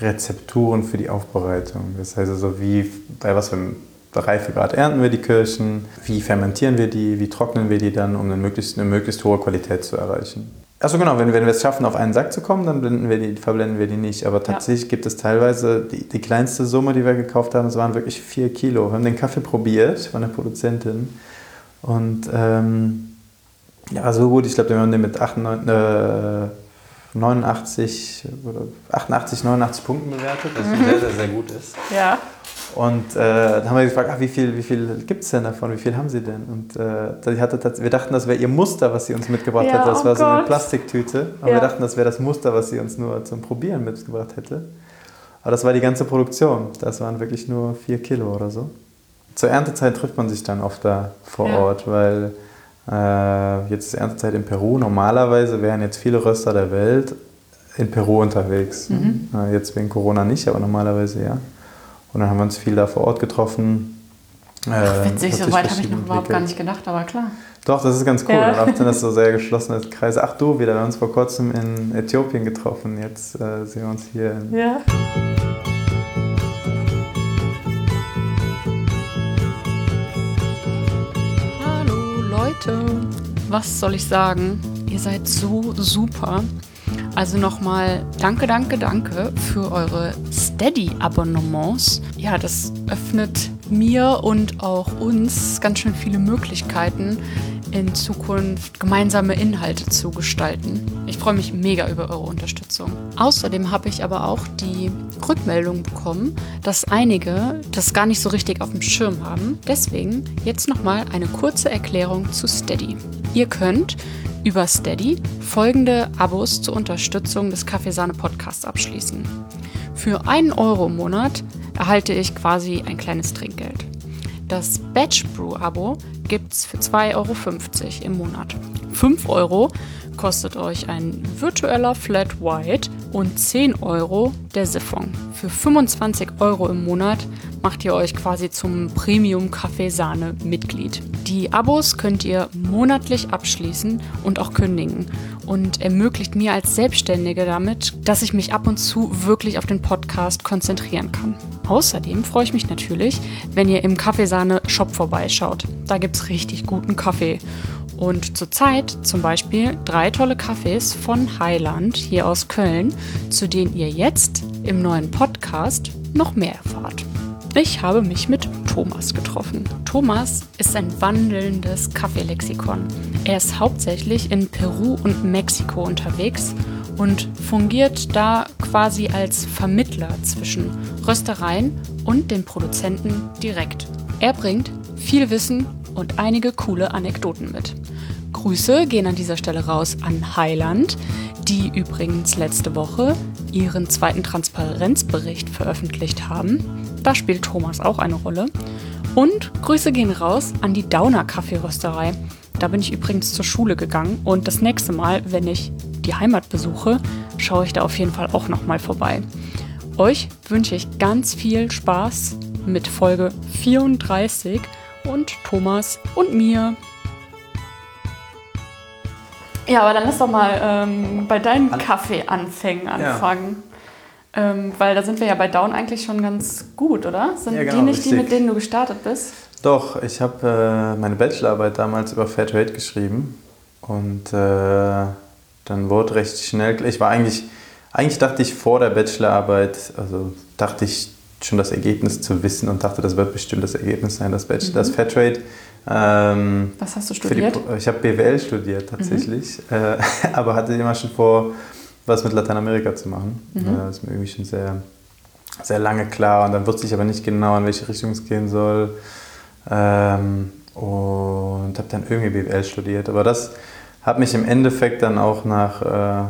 Rezepturen für die Aufbereitung. Das heißt also, wie, bei was für einem Reifegrad ernten wir die Kirschen, wie fermentieren wir die, wie trocknen wir die dann, um eine möglichst, eine möglichst hohe Qualität zu erreichen. Achso, genau, wenn, wenn wir es schaffen, auf einen Sack zu kommen, dann blenden wir die, verblenden wir die nicht. Aber tatsächlich ja. gibt es teilweise, die, die kleinste Summe, die wir gekauft haben, das waren wirklich vier Kilo. Wir haben den Kaffee probiert von der Produzentin. Und ähm, ja, so gut. Ich glaube, wir haben den mit 98, äh, 89 oder 88, 89 Punkten bewertet, was mhm. sehr, sehr, sehr gut ist. Ja. Und äh, dann haben wir gefragt, ach, wie viel, wie viel gibt es denn davon, wie viel haben Sie denn? Und äh, hatte, wir dachten, das wäre ihr Muster, was sie uns mitgebracht ja, hätte. Das oh war Gott. so eine Plastiktüte. Und ja. wir dachten, das wäre das Muster, was sie uns nur zum Probieren mitgebracht hätte. Aber das war die ganze Produktion. Das waren wirklich nur vier Kilo oder so. Zur Erntezeit trifft man sich dann oft da vor ja. Ort, weil äh, jetzt ist Erntezeit in Peru. Normalerweise wären jetzt viele Röster der Welt in Peru unterwegs. Mhm. Äh, jetzt wegen Corona nicht, aber normalerweise ja. Und dann haben wir uns viel da vor Ort getroffen. Ach, witzig, so weit habe ich noch überhaupt gar nicht gedacht, aber klar. Doch, das ist ganz cool. Ja. Und auch sind das so sehr geschlossene Kreise. Ach du, wieder, wir haben uns vor kurzem in Äthiopien getroffen. Jetzt äh, sehen wir uns hier. In ja. Leute, was soll ich sagen? Ihr seid so super. Also nochmal danke, danke, danke für eure Steady-Abonnements. Ja, das öffnet mir und auch uns ganz schön viele Möglichkeiten, in Zukunft gemeinsame Inhalte zu gestalten. Ich freue mich mega über eure Unterstützung. Außerdem habe ich aber auch die Rückmeldung bekommen, dass einige das gar nicht so richtig auf dem Schirm haben. Deswegen jetzt nochmal eine kurze Erklärung zu Steady. Ihr könnt über Steady folgende Abos zur Unterstützung des Kaffeesahne Podcasts abschließen. Für einen Euro im Monat erhalte ich quasi ein kleines Trinkgeld. Das Batch Brew Abo gibt es für 2,50 Euro im Monat. 5 Euro kostet euch ein virtueller Flat White und 10 Euro der Siphon. Für 25 Euro im Monat macht ihr euch quasi zum Premium Kaffeesahne Mitglied. Die Abos könnt ihr monatlich abschließen und auch kündigen und ermöglicht mir als Selbstständige damit, dass ich mich ab und zu wirklich auf den Podcast konzentrieren kann. Außerdem freue ich mich natürlich, wenn ihr im Kaffeesahne Shop vorbeischaut. Da gibt es richtig guten Kaffee. Und zurzeit zum Beispiel drei tolle Kaffees von Highland hier aus Köln, zu denen ihr jetzt im neuen Podcast noch mehr erfahrt. Ich habe mich mit Thomas getroffen. Thomas ist ein wandelndes Kaffeelexikon. Er ist hauptsächlich in Peru und Mexiko unterwegs und fungiert da quasi als Vermittler zwischen Röstereien und den Produzenten direkt. Er bringt viel Wissen und einige coole Anekdoten mit. Grüße gehen an dieser Stelle raus an Highland, die übrigens letzte Woche ihren zweiten Transparenzbericht veröffentlicht haben. Da spielt Thomas auch eine Rolle. Und Grüße gehen raus an die Downer Kaffeerösterei. Da bin ich übrigens zur Schule gegangen und das nächste Mal, wenn ich die Heimat besuche, schaue ich da auf jeden Fall auch nochmal vorbei. Euch wünsche ich ganz viel Spaß mit Folge 34 und Thomas und mir. Ja, aber dann lass doch mal ähm, bei deinen Kaffeeanfängen anfangen. Ja. Ähm, weil da sind wir ja bei Down eigentlich schon ganz gut, oder? Sind ja, genau, die nicht richtig. die, mit denen du gestartet bist? Doch, ich habe äh, meine Bachelorarbeit damals über Fairtrade geschrieben. Und äh, dann wurde recht schnell, ich war eigentlich, eigentlich dachte ich vor der Bachelorarbeit, also dachte ich schon das Ergebnis zu wissen und dachte, das wird bestimmt das Ergebnis sein, das, Bachelor, mhm. das Fairtrade ähm, Was hast du studiert? Die, ich habe BWL studiert tatsächlich, mhm. äh, aber hatte immer schon vor, was mit Lateinamerika zu machen. Mhm. Äh, das ist mir irgendwie schon sehr, sehr lange klar und dann wusste ich aber nicht genau, in welche Richtung es gehen soll. Ähm, und habe dann irgendwie BWL studiert. Aber das hat mich im Endeffekt dann auch nach, äh,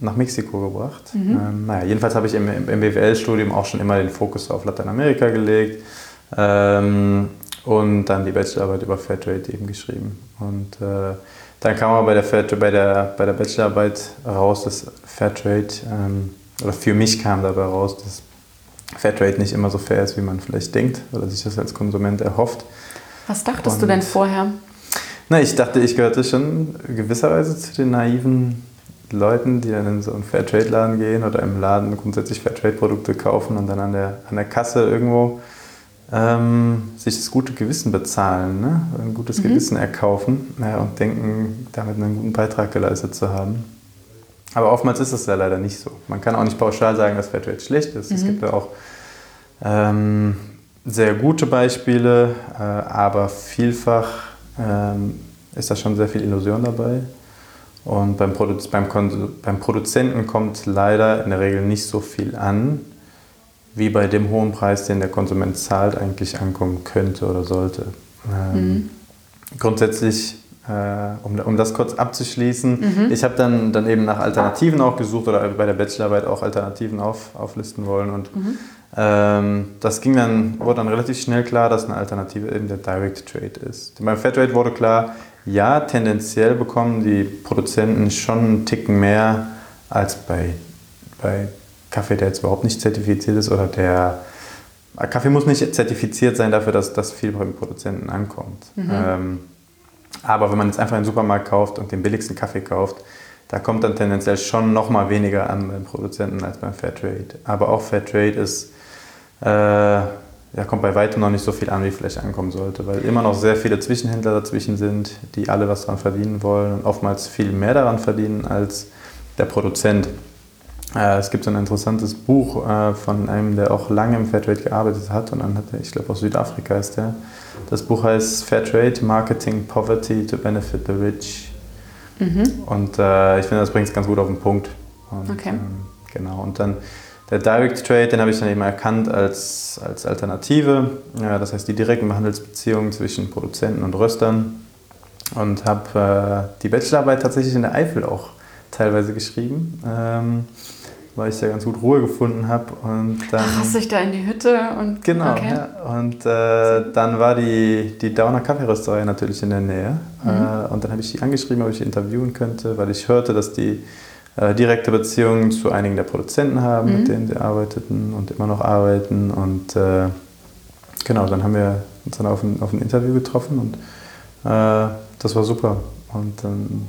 nach Mexiko gebracht. Mhm. Ähm, naja, jedenfalls habe ich im, im BWL-Studium auch schon immer den Fokus auf Lateinamerika gelegt. Ähm, und dann die Bachelorarbeit über Fairtrade eben geschrieben. Und äh, dann kam aber bei der, Fairtrade, bei, der, bei der Bachelorarbeit raus, dass Fairtrade, ähm, oder für mich kam dabei raus, dass Fairtrade nicht immer so fair ist, wie man vielleicht denkt oder sich das als Konsument erhofft. Was dachtest Und, du denn vorher? Na, ich dachte, ich gehörte schon gewisserweise zu den naiven Leuten, die dann in so einen Fairtrade-Laden gehen oder im Laden grundsätzlich Fairtrade-Produkte kaufen und dann an der, an der Kasse irgendwo ähm, sich das gute Gewissen bezahlen, ne? ein gutes mhm. Gewissen erkaufen ja, und denken, damit einen guten Beitrag geleistet zu haben. Aber oftmals ist es ja leider nicht so. Man kann auch nicht pauschal sagen, dass Fairtrade schlecht ist. Mhm. Es gibt ja auch ähm, sehr gute Beispiele, äh, aber vielfach ähm, ist da schon sehr viel Illusion dabei. Und beim, Produ beim, beim Produzenten kommt leider in der Regel nicht so viel an, wie bei dem hohen Preis, den der Konsument zahlt, eigentlich ankommen könnte oder sollte. Ähm, mhm. Grundsätzlich, äh, um, um das kurz abzuschließen, mhm. ich habe dann, dann eben nach Alternativen auch gesucht oder bei der Bachelorarbeit auch Alternativen auf, auflisten wollen. Und mhm. ähm, das ging dann, wurde dann relativ schnell klar, dass eine Alternative eben der Direct Trade ist. Beim Fairtrade wurde klar, ja, tendenziell bekommen die Produzenten schon einen Ticken mehr als bei, bei Kaffee, der jetzt überhaupt nicht zertifiziert ist oder der Kaffee muss nicht zertifiziert sein dafür, dass das viel beim Produzenten ankommt. Mhm. Ähm, aber wenn man jetzt einfach in den Supermarkt kauft und den billigsten Kaffee kauft, da kommt dann tendenziell schon noch mal weniger an beim Produzenten als beim Fairtrade. Aber auch Fairtrade ist, äh, ja, kommt bei weitem noch nicht so viel an, wie vielleicht ankommen sollte, weil immer noch sehr viele Zwischenhändler dazwischen sind, die alle was daran verdienen wollen und oftmals viel mehr daran verdienen als der Produzent. Äh, es gibt so ein interessantes Buch äh, von einem, der auch lange im Fairtrade gearbeitet hat und dann hat er, ich glaube aus Südafrika ist der. Das Buch heißt Fairtrade Marketing Poverty to Benefit the Rich. Mhm. Und äh, ich finde, das bringt es ganz gut auf den Punkt. Und, okay. Ähm, genau. Und dann der Direct Trade, den habe ich dann eben erkannt als, als Alternative. Ja, das heißt die direkten Handelsbeziehungen zwischen Produzenten und Röstern. Und habe äh, die Bachelorarbeit tatsächlich in der Eifel auch teilweise geschrieben. Ähm, weil ich da ganz gut Ruhe gefunden habe. Und dann, Ach, hast dich da in die Hütte und. Genau, okay. ja. Und äh, dann war die, die Dauner Kaffeerösterei natürlich in der Nähe. Mhm. Äh, und dann habe ich die angeschrieben, ob ich interviewen könnte, weil ich hörte, dass die äh, direkte Beziehungen zu einigen der Produzenten haben, mhm. mit denen sie arbeiteten und immer noch arbeiten. Und äh, genau, dann haben wir uns dann auf ein, auf ein Interview getroffen und äh, das war super. Und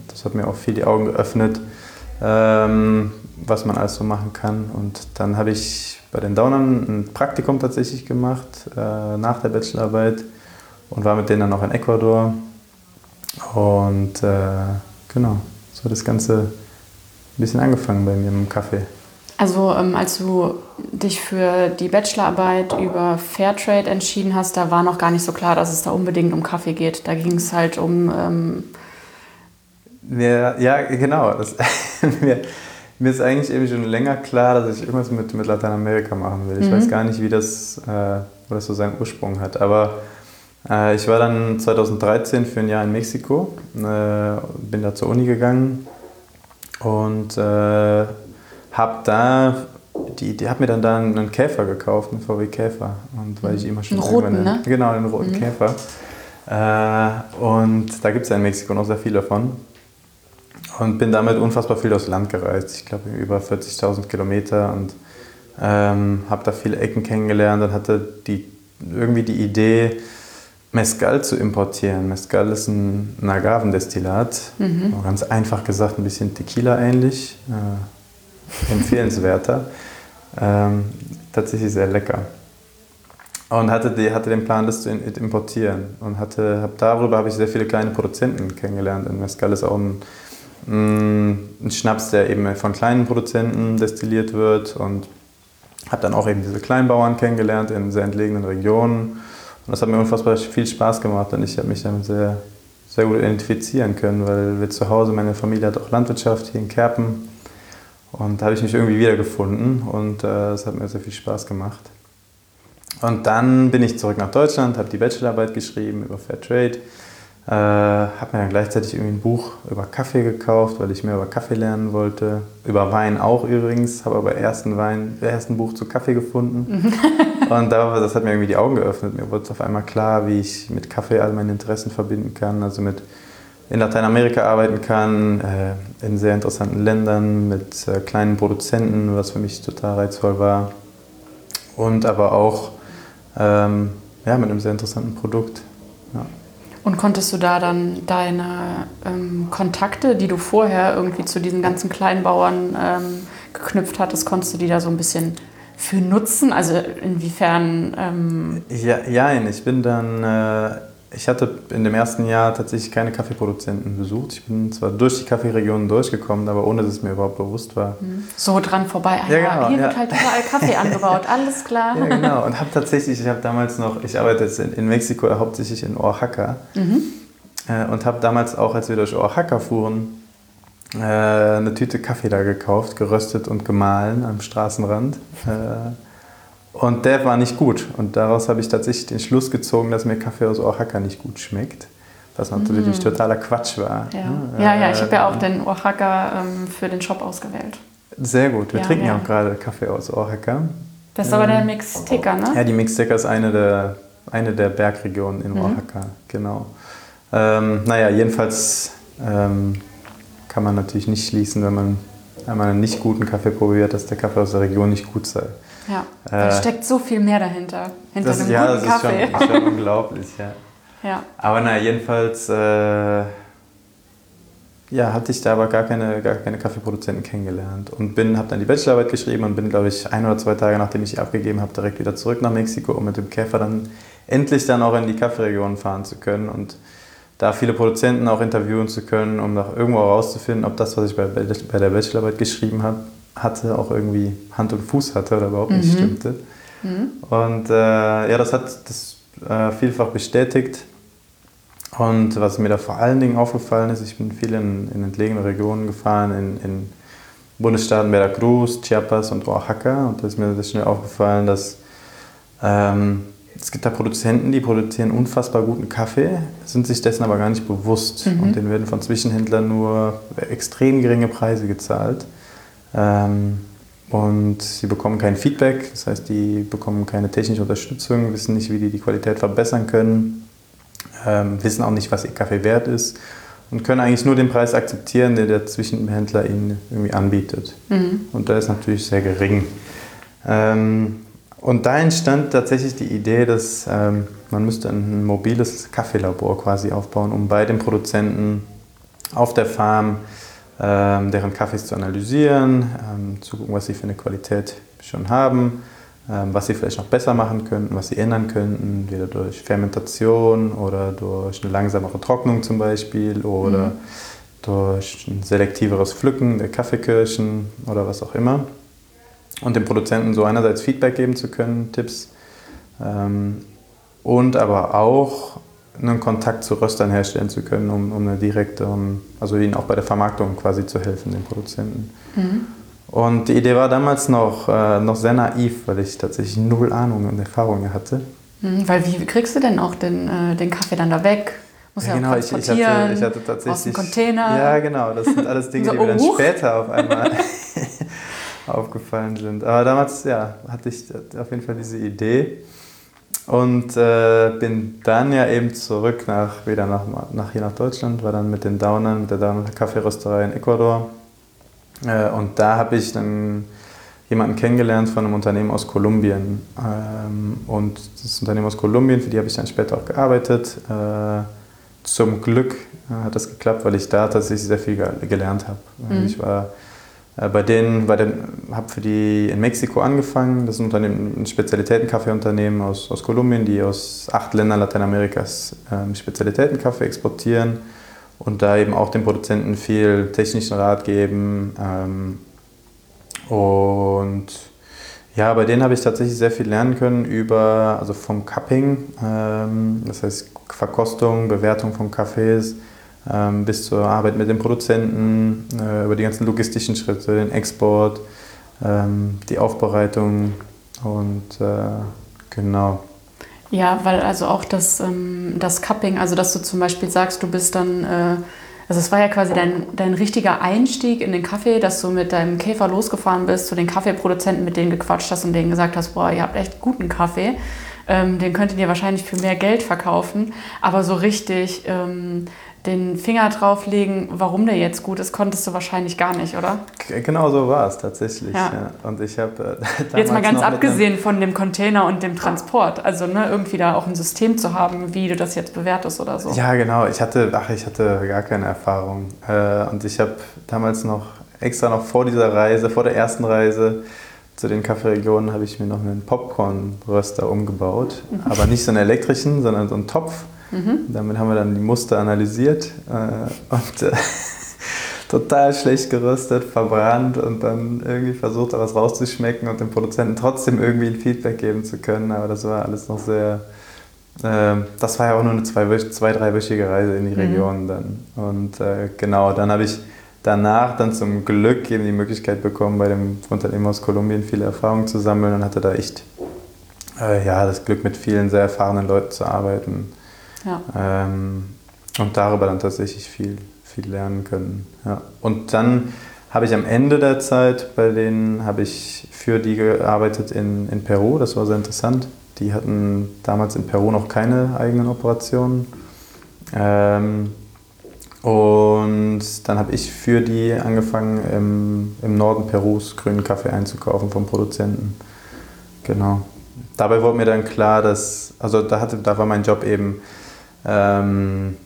das hat mir auch viel die Augen geöffnet. Ähm, was man alles so machen kann. Und dann habe ich bei den Downern ein Praktikum tatsächlich gemacht äh, nach der Bachelorarbeit und war mit denen dann auch in Ecuador. Und äh, genau, so hat das Ganze ein bisschen angefangen bei mir im Kaffee. Also ähm, als du dich für die Bachelorarbeit über Fairtrade entschieden hast, da war noch gar nicht so klar, dass es da unbedingt um Kaffee geht. Da ging es halt um... Ähm ja, ja, genau. Das, mir, mir ist eigentlich eben schon länger klar, dass ich irgendwas mit, mit Lateinamerika machen will. Ich mhm. weiß gar nicht, wie das, äh, wo das so seinen Ursprung hat. Aber äh, ich war dann 2013 für ein Jahr in Mexiko, äh, bin da zur Uni gegangen und äh, habe da die, die hat mir dann da einen Käfer gekauft, einen VW Käfer. Und weil ich immer schon. Einen roten, ne? Genau, einen roten mhm. Käfer. Äh, und da gibt es ja in Mexiko noch sehr viel davon. Und bin damit unfassbar viel durchs Land gereist. Ich glaube, über 40.000 Kilometer und ähm, habe da viele Ecken kennengelernt und hatte die, irgendwie die Idee, Mescal zu importieren. Mescal ist ein, ein Agavendestillat, mhm. ganz einfach gesagt ein bisschen Tequila ähnlich, äh, empfehlenswerter, ähm, tatsächlich sehr lecker. Und hatte, die, hatte den Plan, das zu importieren. Und hatte, hab, darüber habe ich sehr viele kleine Produzenten kennengelernt. Und Mescal ist auch ein ein Schnaps, der eben von kleinen Produzenten destilliert wird und habe dann auch eben diese Kleinbauern kennengelernt in sehr entlegenen Regionen. Und das hat mir unfassbar viel Spaß gemacht und ich habe mich damit sehr, sehr gut identifizieren können, weil wir zu Hause, meine Familie hat auch Landwirtschaft hier in Kerpen und da habe ich mich irgendwie wiedergefunden und äh, es hat mir sehr viel Spaß gemacht. Und dann bin ich zurück nach Deutschland, habe die Bachelorarbeit geschrieben über Fair Trade äh, habe mir dann gleichzeitig irgendwie ein Buch über Kaffee gekauft, weil ich mehr über Kaffee lernen wollte. Über Wein auch übrigens, habe aber ersten Wein, ersten Buch zu Kaffee gefunden. und da, das hat mir irgendwie die Augen geöffnet. Mir wurde auf einmal klar, wie ich mit Kaffee all meine Interessen verbinden kann. Also mit in Lateinamerika arbeiten kann, äh, in sehr interessanten Ländern mit äh, kleinen Produzenten, was für mich total reizvoll war. Und aber auch ähm, ja, mit einem sehr interessanten Produkt. Ja. Und konntest du da dann deine ähm, Kontakte, die du vorher irgendwie zu diesen ganzen Kleinbauern ähm, geknüpft hattest, konntest du die da so ein bisschen für nutzen? Also inwiefern? Ähm ja, ja, ich bin dann, äh, ich hatte in dem ersten Jahr tatsächlich keine Kaffeeproduzenten besucht. Ich bin zwar durch die Kaffeeregionen durchgekommen, aber ohne dass es mir überhaupt bewusst war. Mhm. So dran vorbei. Ah, ja, genau, hier ja. wird halt überall Kaffee angebaut, alles klar. Ja, genau. Und habe tatsächlich, ich habe damals noch, ich arbeite jetzt in, in Mexiko hauptsächlich in Oaxaca. Mhm. Äh, und habe damals auch, als wir durch Oaxaca fuhren, äh, eine Tüte Kaffee da gekauft, geröstet und gemahlen am Straßenrand. Äh, und der war nicht gut. Und daraus habe ich tatsächlich den Schluss gezogen, dass mir Kaffee aus Oaxaca nicht gut schmeckt. Was natürlich mm. totaler Quatsch war. Ja, ja, ja, ich habe ja auch den Oaxaca ähm, für den Shop ausgewählt. Sehr gut. Wir ja, trinken ja auch gerade Kaffee aus Oaxaca. Das ist ähm, aber der Mixteca, ne? Ja, die Mixteca ist eine der, eine der Bergregionen in mhm. Oaxaca, genau. Ähm, naja, jedenfalls ähm, kann man natürlich nicht schließen, wenn man einmal einen nicht guten Kaffee probiert, dass der Kaffee aus der Region nicht gut sei. Ja, da äh, steckt so viel mehr dahinter. Hinter das, einem ja, guten das Kaffee. Ist schon, unglaublich, ja. ja. Aber naja, jedenfalls äh, ja, hatte ich da aber gar keine, gar keine Kaffeeproduzenten kennengelernt und bin, habe dann die Bachelorarbeit geschrieben und bin, glaube ich, ein oder zwei Tage nachdem ich sie abgegeben habe, direkt wieder zurück nach Mexiko, um mit dem Käfer dann endlich dann auch in die Kaffeeregion fahren zu können und da viele Produzenten auch interviewen zu können, um nach irgendwo herauszufinden, ob das, was ich bei, bei der Bachelorarbeit geschrieben habe, hatte, auch irgendwie Hand und Fuß hatte oder überhaupt nicht mhm. stimmte. Mhm. Und äh, ja, das hat das äh, vielfach bestätigt. Und was mir da vor allen Dingen aufgefallen ist, ich bin viel in, in entlegene Regionen gefahren, in, in Bundesstaaten Veracruz, Chiapas und Oaxaca. Und da ist mir sehr schnell aufgefallen, dass ähm, es gibt da Produzenten, die produzieren unfassbar guten Kaffee, sind sich dessen aber gar nicht bewusst. Mhm. Und denen werden von Zwischenhändlern nur extrem geringe Preise gezahlt. Ähm, und sie bekommen kein Feedback, das heißt, die bekommen keine technische Unterstützung, wissen nicht, wie die die Qualität verbessern können, ähm, wissen auch nicht, was ihr Kaffee wert ist und können eigentlich nur den Preis akzeptieren, den der Zwischenhändler ihnen irgendwie anbietet. Mhm. Und der ist natürlich sehr gering. Ähm, und da entstand tatsächlich die Idee, dass ähm, man müsste ein mobiles Kaffeelabor quasi aufbauen, um bei den Produzenten auf der Farm deren Kaffees zu analysieren, ähm, zu gucken, was sie für eine Qualität schon haben, ähm, was sie vielleicht noch besser machen könnten, was sie ändern könnten, wieder durch Fermentation oder durch eine langsamere Trocknung zum Beispiel oder mhm. durch ein selektiveres Pflücken der Kaffeekirschen oder was auch immer. Und dem Produzenten so einerseits Feedback geben zu können, Tipps, ähm, und aber auch einen Kontakt zu Röstern herstellen zu können, um, um eine direkte, also ihnen auch bei der Vermarktung quasi zu helfen, den Produzenten. Mhm. Und die Idee war damals noch, äh, noch sehr naiv, weil ich tatsächlich null Ahnung und Erfahrung hatte. Mhm, weil wie kriegst du denn auch den, äh, den Kaffee dann da weg? Muss ja, genau, ich, ich, hatte, ich hatte tatsächlich. Aus dem Container. Ja, genau, das sind alles Dinge, so, die mir dann später auf einmal aufgefallen sind. Aber damals ja, hatte ich auf jeden Fall diese Idee. Und äh, bin dann ja eben zurück nach, wieder nach, nach hier nach Deutschland, war dann mit den Downern, mit der Downer Kaffeerösterei in Ecuador. Äh, und da habe ich dann jemanden kennengelernt von einem Unternehmen aus Kolumbien. Ähm, und das Unternehmen aus Kolumbien, für die habe ich dann später auch gearbeitet. Äh, zum Glück äh, hat das geklappt, weil ich da tatsächlich sehr viel gelernt habe. Mhm. Ich war äh, bei denen, bei den, habe für die in Mexiko angefangen. Das ist ein, Unternehmen, ein Spezialitätenkaffeeunternehmen aus, aus Kolumbien, die aus acht Ländern Lateinamerikas ähm, Spezialitätenkaffee exportieren und da eben auch den Produzenten viel technischen Rat geben. Ähm, und ja, bei denen habe ich tatsächlich sehr viel lernen können über, also vom Cupping, ähm, das heißt Verkostung, Bewertung von Kaffees bis zur Arbeit mit den Produzenten, äh, über die ganzen logistischen Schritte, den Export, ähm, die Aufbereitung und äh, genau. Ja, weil also auch das, ähm, das Cupping, also dass du zum Beispiel sagst, du bist dann, äh, also es war ja quasi dein, dein richtiger Einstieg in den Kaffee, dass du mit deinem Käfer losgefahren bist, zu den Kaffeeproduzenten, mit denen gequatscht hast und denen gesagt hast, boah, ihr habt echt guten Kaffee. Ähm, den könntet ihr wahrscheinlich für mehr Geld verkaufen. Aber so richtig ähm, den Finger drauflegen, warum der jetzt gut ist, konntest du wahrscheinlich gar nicht, oder? Genau so war es tatsächlich. Ja. Ja. Und ich habe äh, Jetzt mal ganz abgesehen von dem Container und dem Transport. Also ne, irgendwie da auch ein System zu haben, wie du das jetzt bewertest oder so. Ja, genau. Ich hatte, ach, ich hatte gar keine Erfahrung. Äh, und ich habe damals noch extra noch vor dieser Reise, vor der ersten Reise zu den Kaffeeregionen, habe ich mir noch einen Popcorn-Röster umgebaut. Aber nicht so einen elektrischen, sondern so einen Topf. Damit haben wir dann die Muster analysiert äh, und äh, total schlecht geröstet, verbrannt und dann irgendwie versucht, da was rauszuschmecken und dem Produzenten trotzdem irgendwie ein Feedback geben zu können. Aber das war alles noch sehr. ähm, das war ja auch nur eine zwei, zwei dreiwöchige Reise in die Region dann. Und äh, genau, dann habe ich danach dann zum Glück eben die Möglichkeit bekommen, bei dem Unternehmen aus Kolumbien viele Erfahrungen zu sammeln und hatte da echt äh, ja, das Glück, mit vielen sehr erfahrenen Leuten zu arbeiten. Ja. Ähm, und darüber dann tatsächlich viel, viel lernen können. Ja. Und dann habe ich am Ende der Zeit, bei denen habe ich für die gearbeitet in, in Peru, das war sehr interessant. Die hatten damals in Peru noch keine eigenen Operationen. Ähm, und dann habe ich für die angefangen, im, im Norden Perus grünen Kaffee einzukaufen vom Produzenten. Genau. Dabei wurde mir dann klar, dass, also da, hatte, da war mein Job eben, ähm,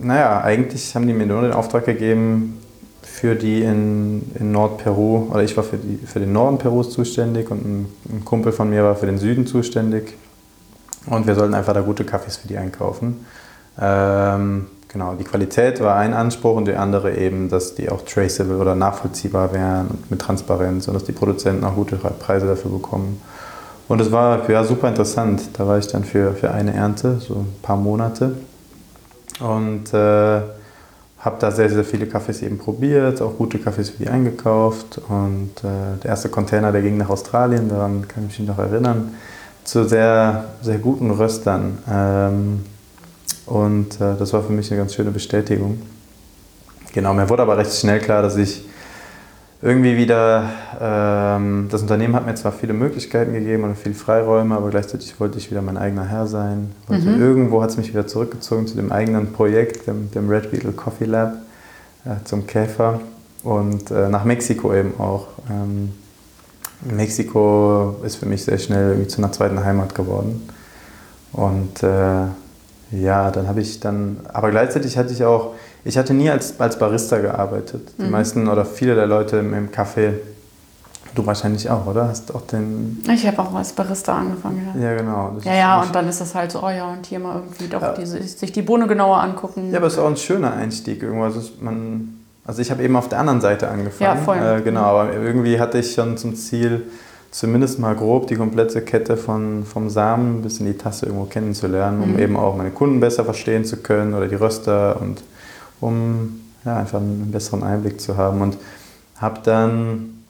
naja, eigentlich haben die mir nur den Auftrag gegeben, für die in, in Nordperu, oder ich war für, die, für den Norden Perus zuständig und ein, ein Kumpel von mir war für den Süden zuständig. Und wir sollten einfach da gute Kaffees für die einkaufen. Ähm, genau, die Qualität war ein Anspruch und der andere eben, dass die auch traceable oder nachvollziehbar wären und mit Transparenz und dass die Produzenten auch gute Preise dafür bekommen. Und es war ja, super interessant. Da war ich dann für, für eine Ernte, so ein paar Monate. Und äh, habe da sehr, sehr viele Kaffees eben probiert, auch gute Kaffees für die eingekauft. Und äh, der erste Container, der ging nach Australien, daran kann ich mich noch erinnern, zu sehr, sehr guten Röstern. Ähm, und äh, das war für mich eine ganz schöne Bestätigung. Genau, mir wurde aber recht schnell klar, dass ich irgendwie wieder, ähm, das Unternehmen hat mir zwar viele Möglichkeiten gegeben und viel Freiräume, aber gleichzeitig wollte ich wieder mein eigener Herr sein. Mhm. Irgendwo hat es mich wieder zurückgezogen zu dem eigenen Projekt, dem, dem Red Beetle Coffee Lab, äh, zum Käfer und äh, nach Mexiko eben auch. Ähm, Mexiko ist für mich sehr schnell zu einer zweiten Heimat geworden. Und äh, ja, dann habe ich dann, aber gleichzeitig hatte ich auch, ich hatte nie als, als Barista gearbeitet. Die Mhm. meisten oder viele der Leute im, im Café, du wahrscheinlich auch, oder? Hast auch den, Ich habe auch als Barista angefangen. Ja, ja genau. Ja, ja und dann ist das halt so, oh ja, und hier mal irgendwie doch Ja. diese, sich die Bohne genauer angucken. Ja, aber es ist auch ein schöner Einstieg irgendwo. Also, man, also ich habe eben auf der anderen Seite angefangen. Ja, voll. Äh, genau, aber irgendwie hatte ich schon zum Ziel, zumindest mal grob die komplette Kette von, vom Samen bis in die Tasse irgendwo kennenzulernen, um Mhm. eben auch meine Kunden besser verstehen zu können oder die Röster und um ja, einfach einen besseren Einblick zu haben. Und habe dann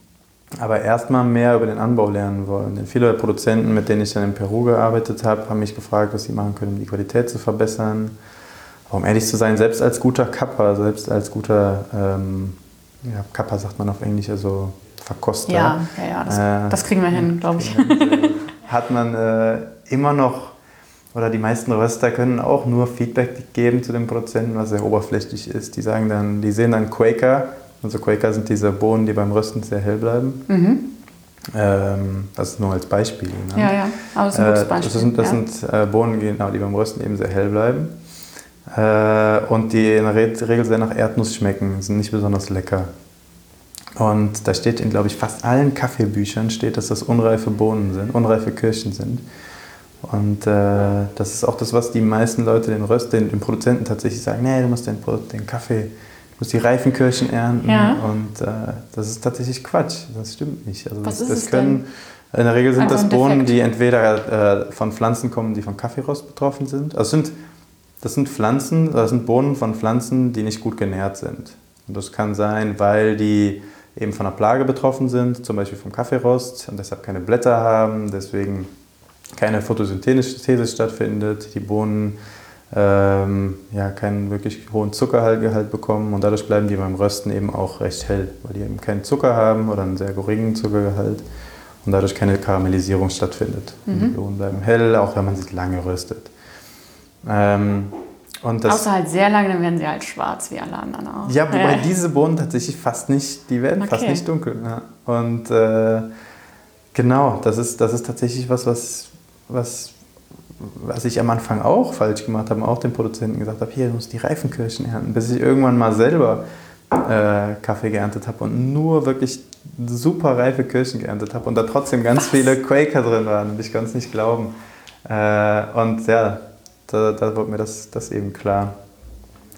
aber erstmal mehr über den Anbau lernen wollen. Denn viele Produzenten, mit denen ich dann in Peru gearbeitet habe, haben mich gefragt, was sie machen können, um die Qualität zu verbessern. Um ehrlich zu sein, selbst als guter Kapper, selbst als guter, ähm, ja, Kapper sagt man auf Englisch, also Verkoster, ja, ja, ja das, Äh, das kriegen wir hin, glaube ich. hat man äh, immer noch, oder die meisten Röster können auch nur Feedback geben zu dem Produzenten, was sehr oberflächlich ist. Die sagen dann, die sehen dann Quaker, also Quaker sind diese Bohnen, die beim Rösten sehr hell bleiben. Mhm. Ähm, das ist nur als Beispiel. Ne? Ja, ja, aber das ist ein gutes Äh, Beispiel. Das sind, das sind äh, Bohnen, genau, die beim Rösten eben sehr hell bleiben. Äh, und die in der Re- Regel sehr nach Erdnuss schmecken, sind nicht besonders lecker. Und da steht in, glaube ich, fast allen Kaffeebüchern steht, dass das unreife Bohnen sind, unreife Kirschen sind. Und äh, das ist auch das, was die meisten Leute den Röst, den, den Produzenten tatsächlich sagen, nee, du musst den, den Kaffee, du musst die reifen Kirschen ernten. Ja. Und äh, das ist tatsächlich Quatsch, das stimmt nicht. Also Was das, das können, in der Regel sind Einfach das Bohnen, die entweder äh, von Pflanzen kommen, die vom Kaffeerost betroffen sind. Also sind, das sind Pflanzen, das sind Bohnen von Pflanzen, die nicht gut genährt sind. Und das kann sein, weil die eben von einer Plage betroffen sind, zum Beispiel vom Kaffeerost und deshalb keine Blätter haben, deswegen keine Photosynthese stattfindet, die Bohnen ähm, ja, keinen wirklich hohen Zuckergehalt bekommen und dadurch bleiben die beim Rösten eben auch recht hell, weil die eben keinen Zucker haben oder einen sehr geringen Zuckergehalt und dadurch keine Karamellisierung stattfindet. Und Die Bohnen bleiben hell, auch wenn man sie lange röstet. Ähm, Außer halt sehr lange, dann werden sie halt schwarz wie alle anderen auch. ja, wobei diese Bohnen tatsächlich fast nicht, die werden fast Okay. nicht dunkel. Ja. Und äh, genau, das ist, das ist tatsächlich was, was, was, was ich am Anfang auch falsch gemacht habe, auch den Produzenten gesagt habe, hier, du musst die reifen Kirschen ernten, bis ich irgendwann mal selber äh, Kaffee geerntet habe und nur wirklich super reife Kirschen geerntet habe und da trotzdem ganz viele Quaker drin waren ich konnte es nicht glauben. Äh, und ja, da, da wurde mir das, das eben klar.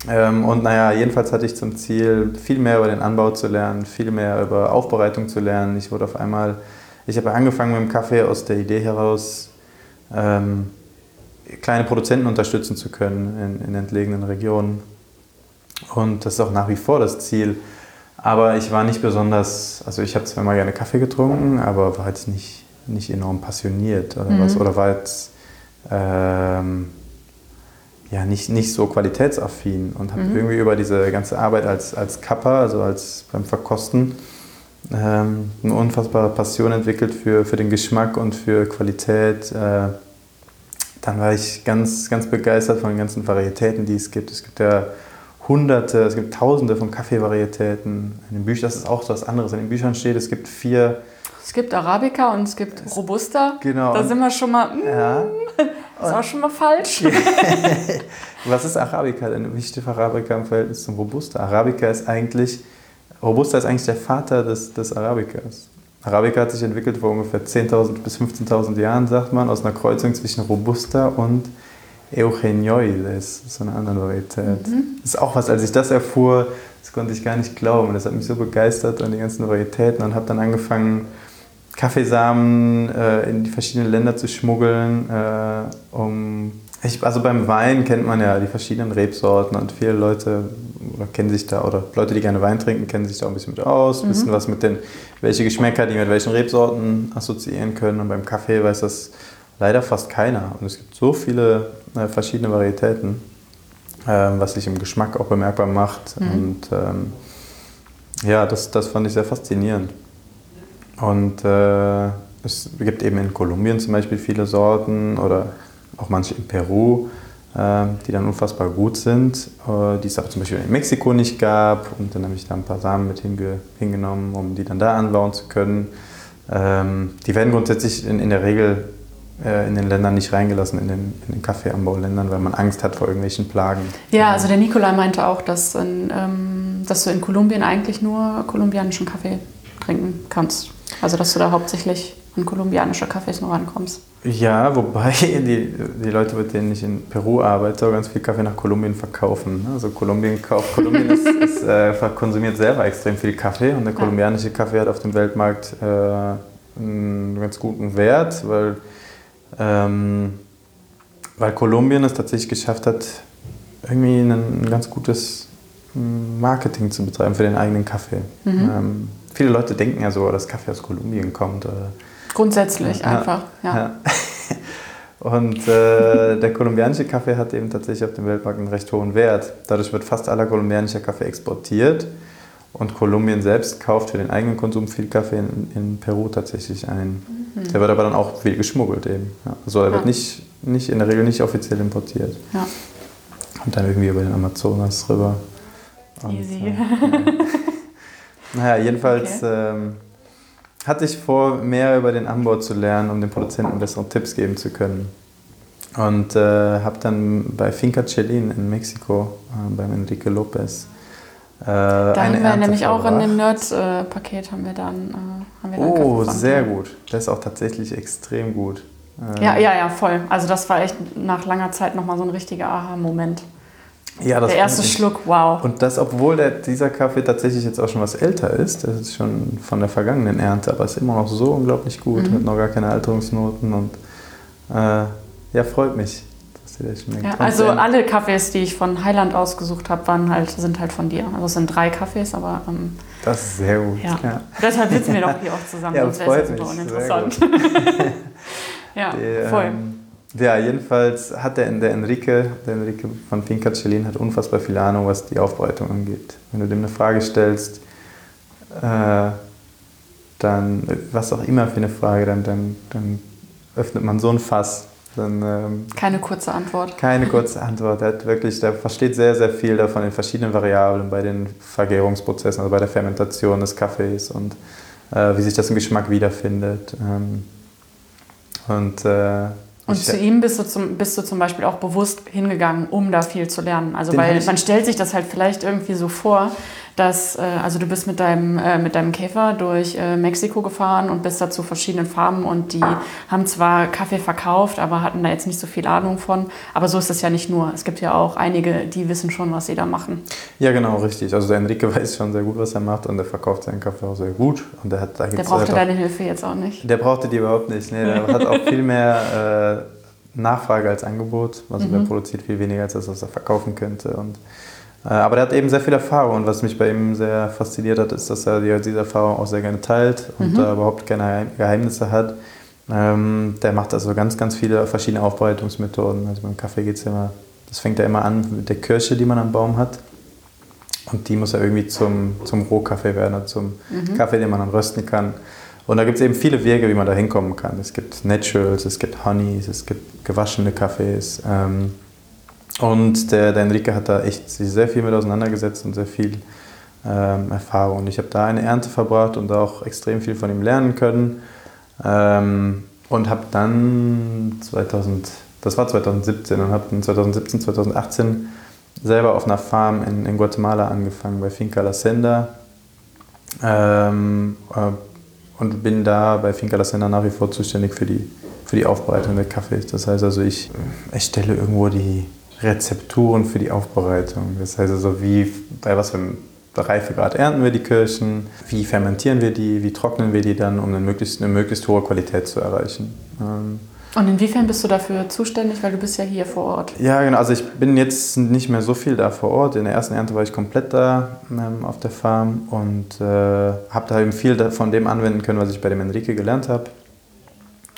Ähm, und naja, jedenfalls hatte ich zum Ziel, viel mehr über den Anbau zu lernen, viel mehr über Aufbereitung zu lernen. Ich wurde auf einmal, ich habe angefangen mit dem Kaffee aus der Idee heraus, ähm, kleine Produzenten unterstützen zu können in, in entlegenen Regionen. Und das ist auch nach wie vor das Ziel. Aber ich war nicht besonders, also ich habe zwar mal gerne Kaffee getrunken, aber war jetzt nicht, nicht enorm passioniert oder was. Oder war jetzt ähm, ja, nicht, nicht so qualitätsaffin und habe irgendwie über diese ganze Arbeit als, als Kapper, also als beim Verkosten, ähm, eine unfassbare Passion entwickelt für, für den Geschmack und für Qualität. Äh, dann war ich ganz, ganz begeistert von den ganzen Varietäten, die es gibt. Es gibt ja hunderte, es gibt tausende von Kaffeevarietäten. In den Büchern, das ist auch so was anderes. In den Büchern steht, es gibt vier, Es gibt Arabica und es gibt Robusta. Genau. Da sind wir schon mal, mm, ja, ist auch schon mal falsch. Was ist Arabica denn? Wie steht Arabica im Verhältnis zum Robusta? Arabica ist eigentlich, Robusta ist eigentlich der Vater des, des Arabicas. Arabica hat sich entwickelt vor ungefähr 10.000 bis 15.000 Jahren, sagt man, aus einer Kreuzung zwischen Robusta und Eugenioides, so einer anderen Varietät. Das ist auch was, als ich das erfuhr, das konnte ich gar nicht glauben. Das hat mich so begeistert an die ganzen Varietäten und habe dann angefangen, Kaffeesamen äh, in die verschiedenen Länder zu schmuggeln, äh, um ich, also beim Wein kennt man ja die verschiedenen Rebsorten und viele Leute oder kennen sich da, oder Leute, die gerne Wein trinken, kennen sich da auch ein bisschen mit aus, wissen was mit den, welche Geschmäcker die mit welchen Rebsorten assoziieren können. Und beim Kaffee weiß das leider fast keiner. Und es gibt so viele äh, verschiedene Varietäten, ähm, was sich im Geschmack auch bemerkbar macht. Und ähm, ja, das, das fand ich sehr faszinierend. Und äh, es gibt eben in Kolumbien zum Beispiel viele Sorten oder auch manche in Peru, äh, die dann unfassbar gut sind, äh, die es auch zum Beispiel in Mexiko nicht gab. Und dann habe ich da ein paar Samen mit hinge hingenommen, um die dann da anbauen zu können. Ähm, die werden grundsätzlich in, in der Regel äh, in den Ländern nicht reingelassen, in den, in den Kaffeeanbauländern, weil man Angst hat vor irgendwelchen Plagen. Ja, also der Nikolai meinte auch, dass, in, ähm, dass du in Kolumbien eigentlich nur kolumbianischen Kaffee trinken kannst. Also dass du da hauptsächlich an kolumbianische Kaffees nur rankommst. Ja, wobei die, die Leute, mit denen ich in Peru arbeite, ganz viel Kaffee nach Kolumbien verkaufen. Also Kolumbien kauft, Kolumbien ist, ist, äh, konsumiert selber extrem viel Kaffee und der kolumbianische Kaffee hat auf dem Weltmarkt äh, einen ganz guten Wert, weil, ähm, weil Kolumbien es tatsächlich geschafft hat, irgendwie ein, ein ganz gutes mm, Marketing zu betreiben für den eigenen Kaffee. Ähm, viele Leute denken ja so, dass Kaffee aus Kolumbien kommt. Oder, Grundsätzlich Ja, einfach, ja. ja. Und äh, der kolumbianische Kaffee hat eben tatsächlich auf dem Weltmarkt einen recht hohen Wert. Dadurch wird fast aller kolumbianischer Kaffee exportiert. Und Kolumbien selbst kauft für den eigenen Konsum viel Kaffee in, in Peru tatsächlich ein. Der wird aber dann auch viel geschmuggelt eben. Ja. Also er wird Ja. nicht, nicht, in der Regel nicht offiziell importiert. ja. Und dann irgendwie über den Amazonas rüber. Und, Easy. äh, Naja, jedenfalls ähm, hatte ich vor, mehr über den Anbau zu lernen, um den Produzenten bessere Tipps geben zu können. Und äh, habe dann bei Finca Chelin in Mexiko, äh, beim Enrique Lopez, äh, Da eine haben wir Ernte nämlich auch in dem verbracht. Nerd-Paket haben wir dann, äh, haben wir dann Oh, sehr gut. Das ist auch tatsächlich extrem gut. Ja, ja, ja, voll. Also das war echt nach langer Zeit nochmal so ein richtiger Aha-Moment. Ja, Der erste Schluck, wow. Und das, obwohl der, dieser Kaffee tatsächlich jetzt auch schon was älter ist, das ist schon von der vergangenen Ernte, aber ist immer noch so unglaublich gut, Mhm. hat noch gar keine Alterungsnoten und äh, ja, freut mich, dass dir das schmeckt. Ja, also alle Kaffees, die ich von Highland ausgesucht habe, waren halt, sind halt von dir. Also es sind drei Kaffees, aber ähm, Das ist sehr gut. ja. Ja. Deshalb sitzen wir doch hier auch zusammen, Ja, sonst wäre es super uninteressant. ja, Die, voll. ähm, ja, jedenfalls hat der, der Enrique, der Enrique von Finca Chelin hat unfassbar viel Ahnung, was die Aufbereitung angeht. Wenn du dem eine Frage stellst, äh, dann, was auch immer für eine Frage, dann, dann, dann öffnet man so ein Fass. Dann, ähm, keine kurze Antwort. Keine kurze Antwort. Er hat wirklich, der versteht sehr, sehr viel davon in verschiedenen Variablen bei den Vergärungsprozessen, also bei der Fermentation des Kaffees und äh, wie sich das im Geschmack wiederfindet. Ähm, und äh, und zu ihm bist du, zum, bist du zum Beispiel auch bewusst hingegangen, um da viel zu lernen. Also weil man stellt sich das halt vielleicht irgendwie so vor, dass, äh, also du bist mit deinem, äh, mit deinem Käfer durch äh, Mexiko gefahren und bist da zu verschiedenen Farmen und die haben zwar Kaffee verkauft, aber hatten da jetzt nicht so viel Ahnung von. Aber so ist es ja nicht nur. Es gibt ja auch einige, die wissen schon, was sie da machen. Ja, genau, richtig. Also der Enrique weiß schon sehr gut, was er macht und er verkauft seinen Kaffee auch sehr gut. Und der, hat, da der brauchte halt deine Hilfe jetzt auch nicht. Der brauchte die überhaupt nicht. Nee, der hat auch viel mehr äh, Nachfrage als Angebot. Also mhm. der produziert viel weniger, als das, was er verkaufen könnte. Und aber der hat eben sehr viel Erfahrung und was mich bei ihm sehr fasziniert hat, ist, dass er diese Erfahrung auch sehr gerne teilt und mhm. da überhaupt keine Geheimnisse hat. Ähm, der macht also ganz, ganz viele verschiedene Aufbereitungsmethoden. Also beim Kaffee geht es immer, das fängt ja immer an mit der Kirsche, die man am Baum hat. Und die muss ja irgendwie zum, zum Rohkaffee werden, also zum mhm. Kaffee, den man dann rösten kann. Und da gibt es eben viele Wege, wie man da hinkommen kann. Es gibt Naturals, es gibt Honeys, es gibt gewaschene Kaffees. Ähm, und der, der Enrique hat da echt sich sehr viel mit auseinandergesetzt und sehr viel ähm, Erfahrung. Ich habe da eine Ernte verbracht und auch extrem viel von ihm lernen können. Ähm, und habe dann 2000, das war 2017, und habe 2017, 2018 selber auf einer Farm in, in Guatemala angefangen, bei Finca La Senda. Ähm, äh, und bin da bei Finca La Senda nach wie vor zuständig für die, für die Aufbereitung der Kaffees. Das heißt also, ich erstelle irgendwo die, Rezepturen für die Aufbereitung. Das heißt also, wie, bei was für einem Reifegrad ernten wir die Kirschen, wie fermentieren wir die, wie trocknen wir die dann, um eine möglichst, eine möglichst hohe Qualität zu erreichen. Ähm, und inwiefern bist du dafür zuständig, weil du bist ja hier vor Ort? Ja, genau. Also ich bin jetzt nicht mehr so viel da vor Ort. In der ersten Ernte war ich komplett da ähm, auf der Farm und äh, habe da eben viel von dem anwenden können, was ich bei dem Enrique gelernt habe.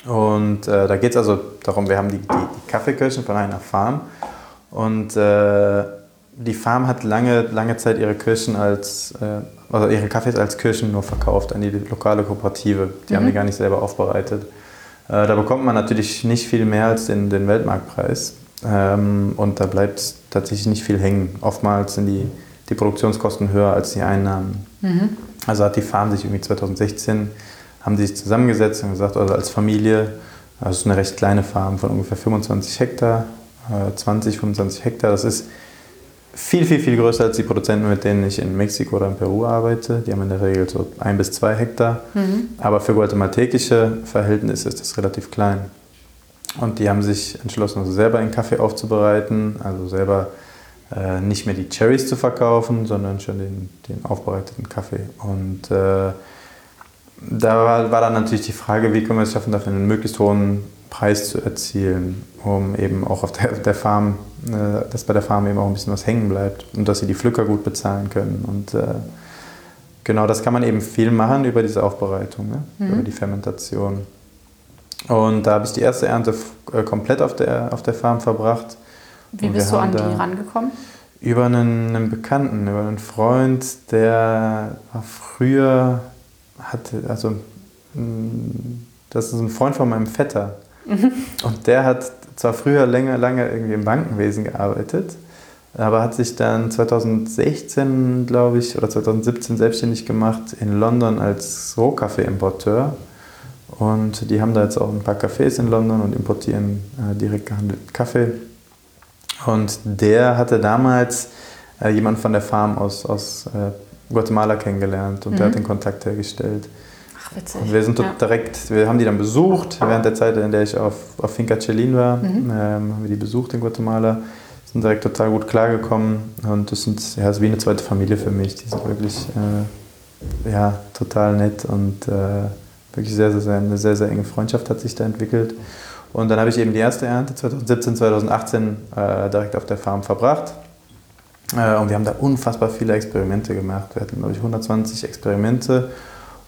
Und äh, da geht es also darum, wir haben die, die, die Kaffeekirschen von einer Farm und äh, die Farm hat lange, lange Zeit ihre Kirschen als, äh, also ihre Kaffees als Kirschen nur verkauft an die lokale Kooperative. Die mhm. haben die gar nicht selber aufbereitet. Äh, da bekommt man natürlich nicht viel mehr als den, den Weltmarktpreis. Ähm, und da bleibt tatsächlich nicht viel hängen. Oftmals sind die, die Produktionskosten höher als die Einnahmen. Mhm. Also hat die Farm sich irgendwie 2016 haben sich zusammengesetzt und gesagt, also als Familie, das ist eine recht kleine Farm von ungefähr 25 Hektar, 20, äh, 25 Hektar. Das ist viel, viel, viel größer als die Produzenten, mit denen ich in Mexiko oder in Peru arbeite. Die haben in der Regel so ein bis zwei Hektar. Mhm. Aber für guatemaltekische Verhältnisse ist das relativ klein. Und die haben sich entschlossen, also selber einen Kaffee aufzubereiten, also selber äh, nicht mehr die Cherries zu verkaufen, sondern schon den, den aufbereiteten Kaffee. Und äh, da war, war, dann natürlich die Frage, wie können wir es schaffen, dafür einen möglichst hohen Preis zu erzielen, um eben auch auf der, der Farm, äh, dass bei der Farm eben auch ein bisschen was hängen bleibt und dass sie die Pflücker gut bezahlen können. Und äh, genau das kann man eben viel machen über diese Aufbereitung, ne? mhm. über die Fermentation. Und da habe ich die erste Ernte äh, komplett auf der, auf der Farm verbracht. Wie bist du an die rangekommen? Über einen, einen, Bekannten, über einen Freund, der früher hatte, also das ist ein Freund von meinem Vetter. Mhm. Und der hat zwar früher länger, lange irgendwie im Bankenwesen gearbeitet, aber hat sich dann 2016, glaube ich, oder 2017 selbstständig gemacht in London als Rohkaffee-Importeur. Und die haben da jetzt auch ein paar Cafés in London und importieren äh, direkt gehandelten Kaffee. Und der hatte damals äh, jemanden von der Farm aus, aus äh, Guatemala kennengelernt und mhm. der hat den Kontakt hergestellt. Witzig. Und wir sind ja. direkt, wir haben die dann besucht, während der Zeit, in der ich auf, auf Finca Chelin war, mhm. ähm, haben wir die besucht in Guatemala, sind direkt total gut klargekommen und das, sind, ja, das ist wie eine zweite Familie für mich. Die sind wirklich äh, ja, total nett und äh, wirklich sehr, sehr, sehr, eine sehr, sehr enge Freundschaft hat sich da entwickelt. Und dann habe ich eben die erste Ernte 2017, 2018 äh, direkt auf der Farm verbracht. Äh, und wir haben da unfassbar viele Experimente gemacht. Wir hatten, glaube ich, 120 Experimente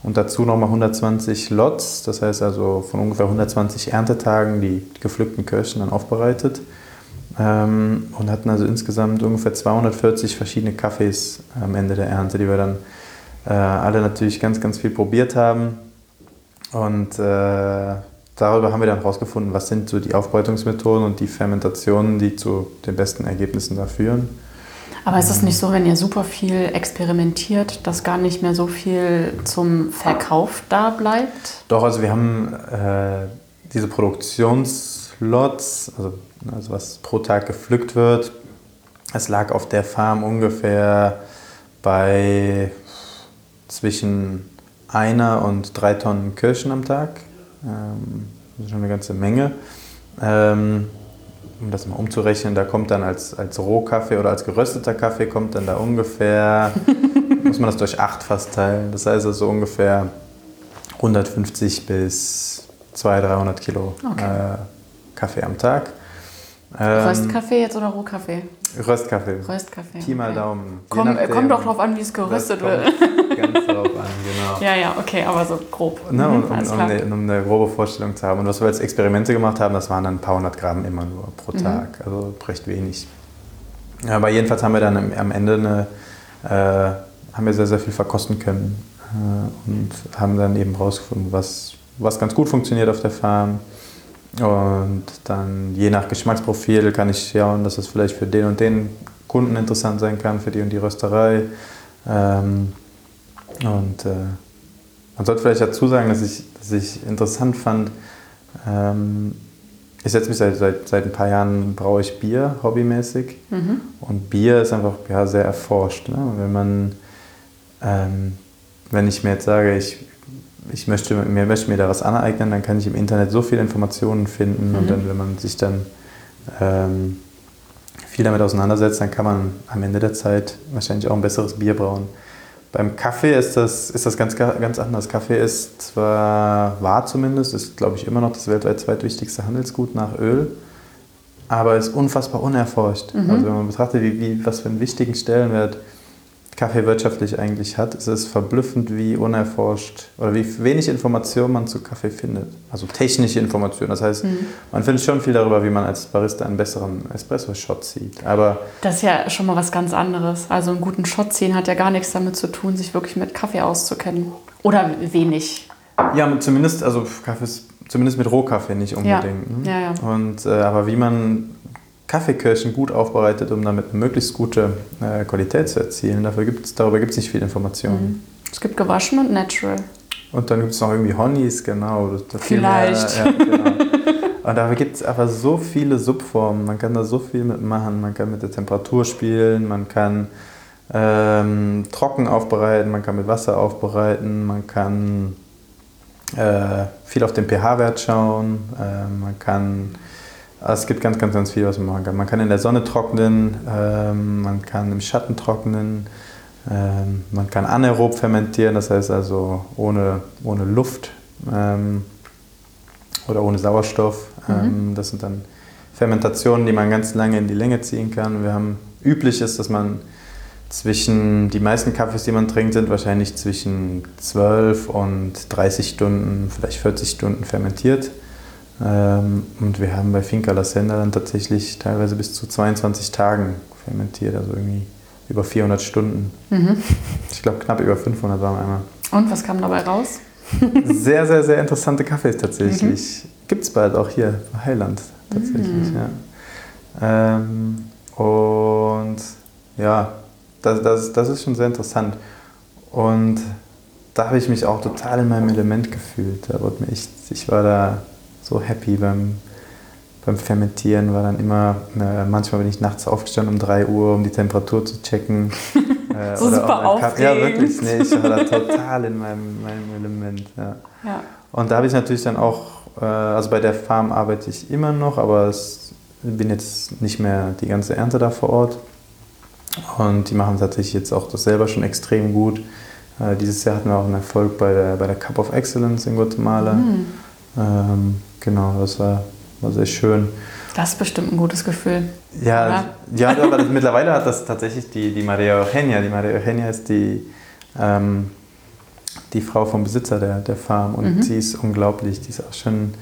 und dazu nochmal 120 Lots, das heißt also von ungefähr 120 Erntetagen die gepflückten Kirschen dann aufbereitet ähm, und hatten also insgesamt ungefähr 240 verschiedene Kaffees am Ende der Ernte, die wir dann äh, alle natürlich ganz, ganz viel probiert haben und äh, darüber haben wir dann herausgefunden, was sind so die Aufbereitungsmethoden und die Fermentationen, die zu den besten Ergebnissen da führen. Aber ist es nicht so, wenn ihr super viel experimentiert, dass gar nicht mehr so viel zum Verkauf da bleibt? Doch, also wir haben äh, diese Produktionslots, also, also was pro Tag gepflückt wird, es lag auf der Farm ungefähr bei zwischen einer und drei Tonnen Kirschen am Tag. Ähm, das ist schon eine ganze Menge. Ähm, um das mal umzurechnen, da kommt dann als, als Rohkaffee oder als gerösteter Kaffee kommt dann da ungefähr, muss man das durch acht fast teilen. Das heißt also ungefähr 150 bis 200, 300 Kilo okay. äh, Kaffee am Tag. Ähm, Röstkaffee jetzt oder Rohkaffee? Röstkaffee. Röstkaffee. Pi mal Daumen. Komm, kommt doch drauf an, wie es geröstet wird. Drauf an, genau. Ja, ja, okay, aber so grob. Ne, um, um, um, eine, um, eine, grobe Vorstellung zu haben. Und was wir als Experimente gemacht haben, das waren dann ein paar hundert Gramm immer nur pro mhm. Tag. Mhm. Also recht wenig. Aber jedenfalls haben wir dann am Ende eine, äh, haben wir sehr, sehr viel verkosten können. Äh, und haben dann eben rausgefunden, was, was ganz gut funktioniert auf der Farm und dann je nach Geschmacksprofil kann ich schauen, dass es vielleicht für den und den Kunden interessant sein kann, für die und die Rösterei. Ähm, und äh, man sollte vielleicht dazu sagen, dass ich, dass ich interessant fand, ähm, ich setze mich seit, seit, seit ein paar Jahren, brauche ich Bier hobbymäßig. Mhm. Und Bier ist einfach ja, sehr erforscht. Ne? Wenn man, ähm, wenn ich mir jetzt sage, ich ich möchte mir, möchte mir da was aneignen, dann kann ich im Internet so viele Informationen finden mhm. und dann, wenn man sich dann ähm, viel damit auseinandersetzt, dann kann man am Ende der Zeit wahrscheinlich auch ein besseres Bier brauen. Beim Kaffee ist das, ist das ganz, ganz anders. Kaffee ist zwar, war zumindest, ist glaube ich immer noch das weltweit zweitwichtigste Handelsgut nach Öl, aber ist unfassbar unerforscht. Mhm. Also wenn man betrachtet, wie, wie, was für einen wichtigen Stellenwert Kaffee wirtschaftlich eigentlich hat, ist es verblüffend, wie unerforscht oder wie wenig Information man zu Kaffee findet. Also technische Informationen. Das heißt, mhm. man findet schon viel darüber, wie man als Barista einen besseren Espresso-Shot zieht. Aber das ist ja schon mal was ganz anderes. Also einen guten Shot ziehen hat ja gar nichts damit zu tun, sich wirklich mit Kaffee auszukennen. Oder wenig. Ja, zumindest, also Kaffee ist, zumindest mit Rohkaffee nicht unbedingt. Ja. Ne? Ja, ja. Und, äh, aber wie man Kaffeekirschen gut aufbereitet, um damit eine möglichst gute äh, Qualität zu erzielen. Dafür gibt's, darüber gibt es nicht viel Informationen. Mhm. Es gibt gewaschen und natural. Und dann gibt es noch irgendwie Honeys, genau. Vielleicht. Mehr, ja, genau. und dafür gibt es aber so viele Subformen. Man kann da so viel mitmachen. Man kann mit der Temperatur spielen, man kann ähm, trocken aufbereiten, man kann mit Wasser aufbereiten, man kann äh, viel auf den pH-Wert schauen, äh, man kann es gibt ganz, ganz, ganz viel, was man machen kann. Man kann in der Sonne trocknen, ähm, man kann im Schatten trocknen, ähm, man kann anaerob fermentieren, das heißt also ohne, ohne Luft ähm, oder ohne Sauerstoff. Mhm. Ähm, das sind dann Fermentationen, die man ganz lange in die Länge ziehen kann. Wir haben üblich ist, dass man zwischen, die meisten Kaffees, die man trinkt, sind wahrscheinlich zwischen 12 und 30 Stunden, vielleicht 40 Stunden fermentiert. Ähm, und wir haben bei Finca La Senda dann tatsächlich teilweise bis zu 22 Tagen fermentiert, also irgendwie über 400 Stunden. Mhm. Ich glaube, knapp über 500 waren wir einmal. Und was kam dabei raus? sehr, sehr, sehr interessante Kaffees tatsächlich. Mhm. Gibt es bald auch hier in Heiland tatsächlich. Mhm. Ja. Ähm, und ja, das, das, das ist schon sehr interessant. Und da habe ich mich auch total in meinem Element gefühlt. Da wurde mir echt, ich war da so happy beim, beim Fermentieren. War dann immer, äh, manchmal bin ich nachts aufgestanden um 3 Uhr, um die Temperatur zu checken. Äh, so super aufregend. Ja, wirklich. Nee, ich war da total in meinem, meinem Element. Ja. ja. Und da habe ich natürlich dann auch, äh, also bei der Farm arbeite ich immer noch, aber ich bin jetzt nicht mehr die ganze Ernte da vor Ort. Und die machen tatsächlich jetzt auch das selber schon extrem gut. Äh, dieses Jahr hatten wir auch einen Erfolg bei der, bei der Cup of Excellence in Guatemala. Mhm. Ähm, Genau, das war, war sehr schön. Das ist bestimmt ein gutes Gefühl. Ja, ja aber das, mittlerweile hat das tatsächlich die, die Maria Eugenia. Die Maria Eugenia ist die, ähm, die Frau vom Besitzer der, der Farm und mhm. sie ist unglaublich. Die ist auch schon